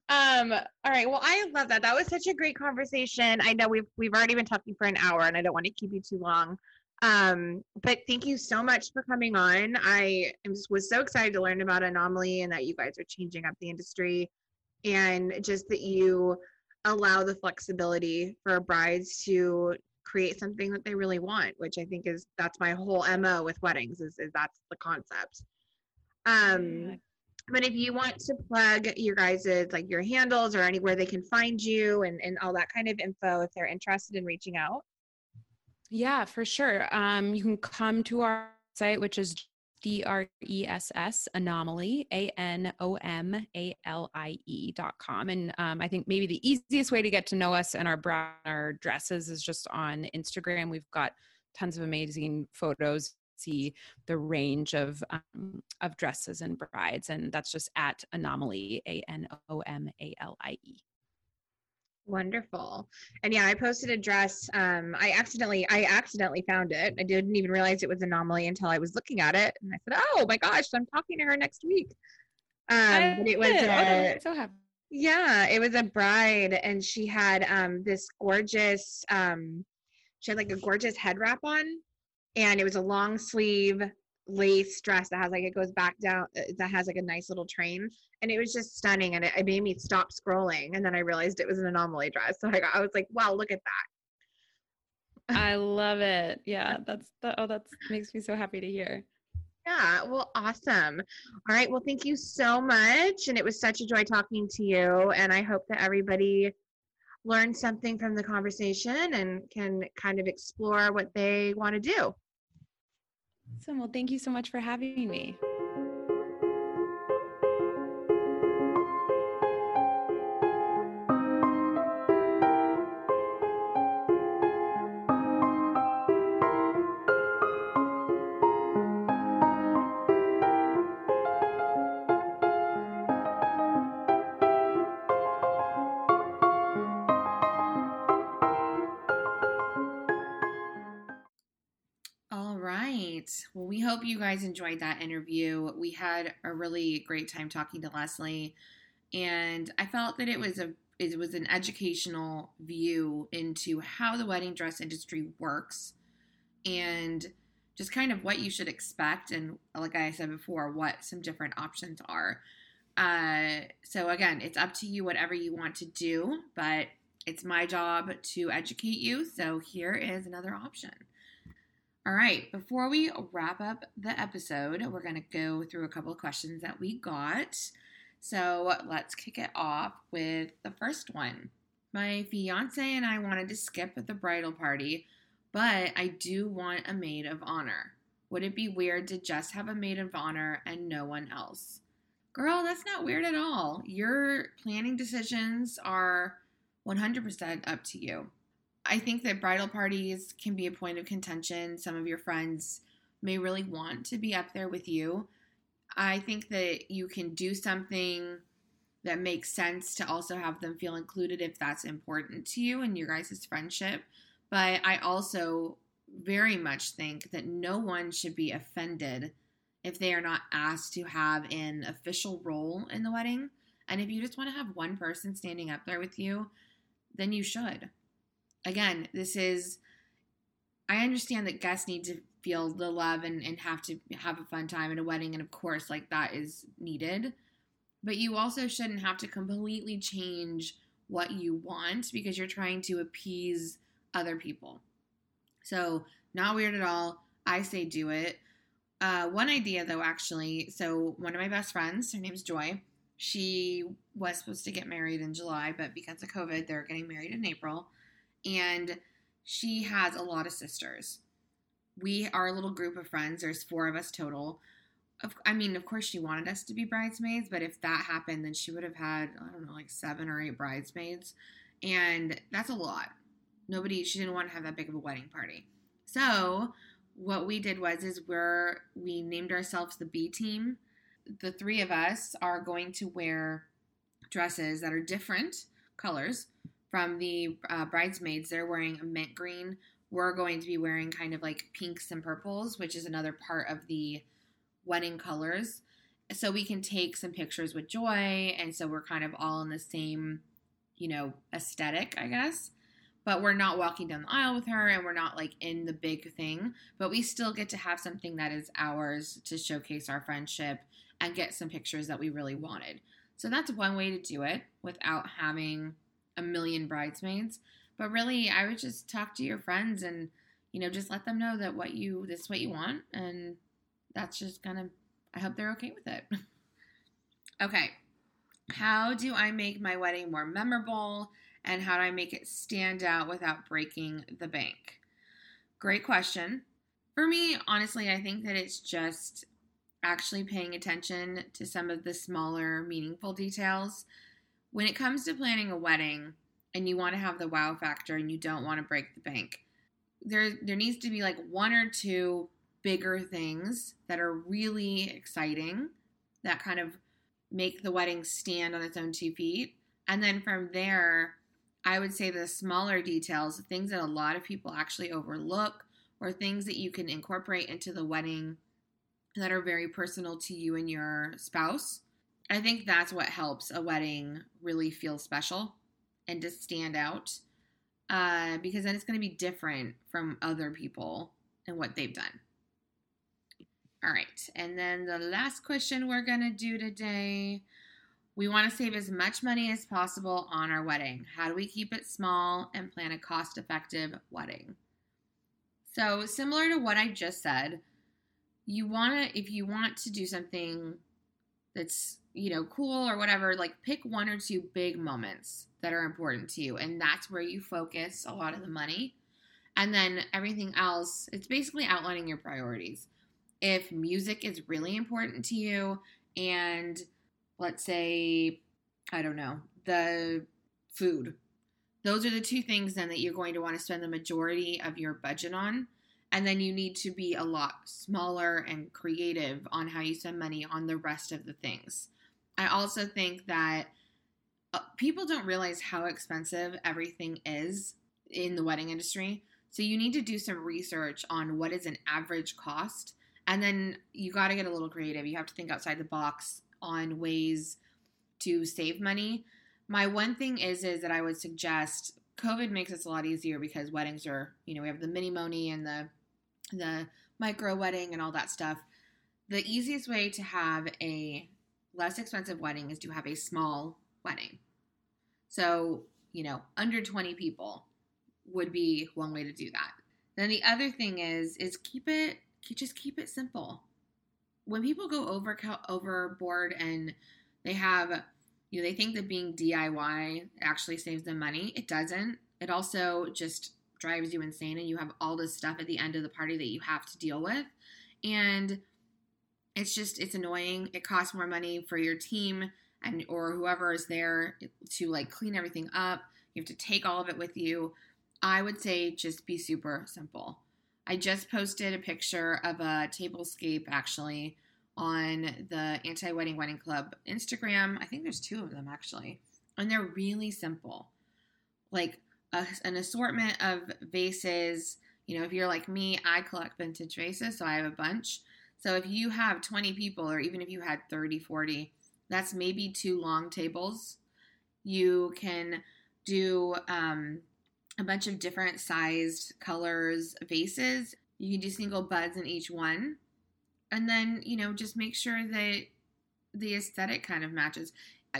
Um, all right. Well, I love that. That was such a great conversation. I know we've we've already been talking for an hour and I don't want to keep you too long. Um, but thank you so much for coming on. I was so excited to learn about Anomalie and that you guys are changing up the industry and just that you allow the flexibility for brides to create something that they really want, which I think is that's my whole MO with weddings is, is that's the concept. Um, but if you want to plug your guys's like your handles or anywhere they can find you and, and all that kind of info if they're interested in reaching out. Yeah, for sure. Um, you can come to our site, which is D-R-E-S-S Anomalie, A-N-O-M-A-L-I-E dot com. And um, I think maybe the easiest way to get to know us and our, bra- our dresses is just on Instagram. We've got tons of amazing photos see the range of um, of dresses and brides and that's just at Anomalie a n o m a l i e Wonderful. And yeah, I posted a dress. Um, I accidentally, I accidentally found it. I didn't even realize it was Anomalie until I was looking at it, and I said, "Oh my gosh, I'm talking to her next week." Um, but it was a, so happy. Yeah, it was a bride, and she had um this gorgeous um, she had like a gorgeous head wrap on, and it was a long sleeve lace dress that has like it goes back down uh, that has like a nice little train. And it was just stunning and it, it made me stop scrolling and then i realized it was an Anomalie dress. <laughs> So i, got, I was like wow look at that. <laughs> I love it. Yeah that's that oh that makes me so happy to hear. Yeah well awesome. All right well thank you so much and it was such a joy talking to you and i hope that everybody learned something from the conversation and can kind of explore what they want to do Awesome. Well, thank you so much for having me. Hope you guys enjoyed that interview. We had a really great time talking to Leslie, and I felt that it was a it was an educational view into how the wedding dress industry works and just kind of what you should expect and like I said before, what some different options are. Uh, so again, it's up to you whatever you want to do, but it's my job to educate you. So here is another option. All right, before we wrap up the episode, we're going to go through a couple of questions that we got. So let's kick it off with the first one. My fiance and I wanted to skip the bridal party, but I do want a maid of honor. Would it be weird to just have a maid of honor and no one else? Girl, that's not weird at all. Your planning decisions are 100% up to you. I think that bridal parties can be a point of contention. Some of your friends may really want to be up there with you. I think that you can do something that makes sense to also have them feel included if that's important to you and your guys' friendship. But I also very much think that no one should be offended if they are not asked to have an official role in the wedding. And if you just want to have one person standing up there with you, then you should again, this is, I understand that guests need to feel the love and, and have to have a fun time at a wedding. And of course, like that is needed. But you also shouldn't have to completely change what you want because you're trying to appease other people. So, not weird at all. I say do it. Uh, one idea, though, actually. So, one of my best friends, her name's Joy, she was supposed to get married in July, but because of COVID, they're getting married in April and she has a lot of sisters. We are a little group of friends. There's four of us total. I mean, of course, she wanted us to be bridesmaids, but if that happened, then she would have had, I don't know, like seven or eight bridesmaids. And that's a lot. Nobody, she didn't want to have that big of a wedding party. So, what we did was, is we're, we named ourselves the B team. The three of us are going to wear dresses that are different colors from the uh, bridesmaids, they're wearing a mint green. We're going to be wearing kind of like pinks and purples, which is another part of the wedding colors. So we can take some pictures with Joy, and so we're kind of all in the same, you know, aesthetic, I guess. But we're not walking down the aisle with her, and we're not like in the big thing. But we still get to have something that is ours to showcase our friendship and get some pictures that we really wanted. So that's one way to do it without having a million bridesmaids. But really, I would just talk to your friends and, you know, just let them know that what you, this is what you want. And that's just gonna, I hope they're okay with it. <laughs> okay. How do I make my wedding more memorable? And how do I make it stand out without breaking the bank? Great question. For me, honestly, I think that it's just actually paying attention to some of the smaller, meaningful details when it comes to planning a wedding and you want to have the wow factor and you don't want to break the bank, there there needs to be like one or two bigger things that are really exciting that kind of make the wedding stand on its own two feet. And then from there, I would say the smaller details, the things that a lot of people actually overlook, or things that you can incorporate into the wedding that are very personal to you and your spouse I think that's what helps a wedding really feel special and to stand out uh, because then it's going to be different from other people and what they've done. All right, and then the last question we're going to do today we want to save as much money as possible on our wedding. How do we keep it small and plan a cost effective wedding? So, similar to what I just said, you want to, if you want to do something that's you know, cool or whatever, like pick one or two big moments that are important to you. And that's where you focus a lot of the money. And then everything else, it's basically outlining your priorities. If music is really important to you, and let's say, I don't know, the food, those are the two things then that you're going to want to spend the majority of your budget on. And then you need to be a lot smaller and creative on how you spend money on the rest of the things. I also think that uh, people don't realize how expensive everything is in the wedding industry. So you need to do some research on what is an average cost. And then you got to get a little creative. You have to think outside the box on ways to save money. My one thing is is that I would suggest COVID makes this a lot easier because weddings are, you know, we have the minimony and the the micro wedding and all that stuff. The easiest way to have a less expensive wedding is to have a small wedding. So, you know, under 20 people would be one way to do that. Then the other thing is is keep it just keep it simple. When people go over overboard and they have you know they think that being DIY actually saves them money, it doesn't. It also just drives you insane and you have all this stuff at the end of the party that you have to deal with. And it's just it's annoying. It costs more money for your team and or whoever is there to like clean everything up. You have to take all of it with you. I would say just be super simple. I just posted a picture of a tablescape actually on the Anti Wedding Wedding Club Instagram. I think there's two of them actually. And they're really simple. Like a, an assortment of vases. You know, if you're like me, I collect vintage vases, so I have a bunch. So if you have 20 people, or even if you had 30, 40, that's maybe two long tables. You can do um, a bunch of different sized colors vases. You can do single buds in each one. And then, you know, just make sure that the aesthetic kind of matches.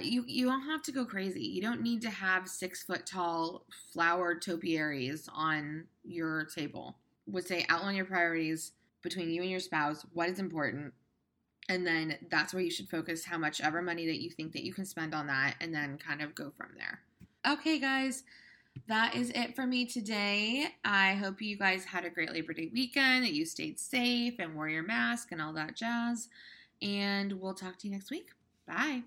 You you don't have to go crazy. You don't need to have six foot tall flowered topiaries on your table. Would say outline your priorities between you and your spouse. What is important, and then that's where you should focus how much ever money that you think that you can spend on that, and then kind of go from there. Okay, guys. That is it for me today. I hope you guys had a great Labor Day weekend, that you stayed safe and wore your mask and all that jazz. And we'll talk to you next week. Bye.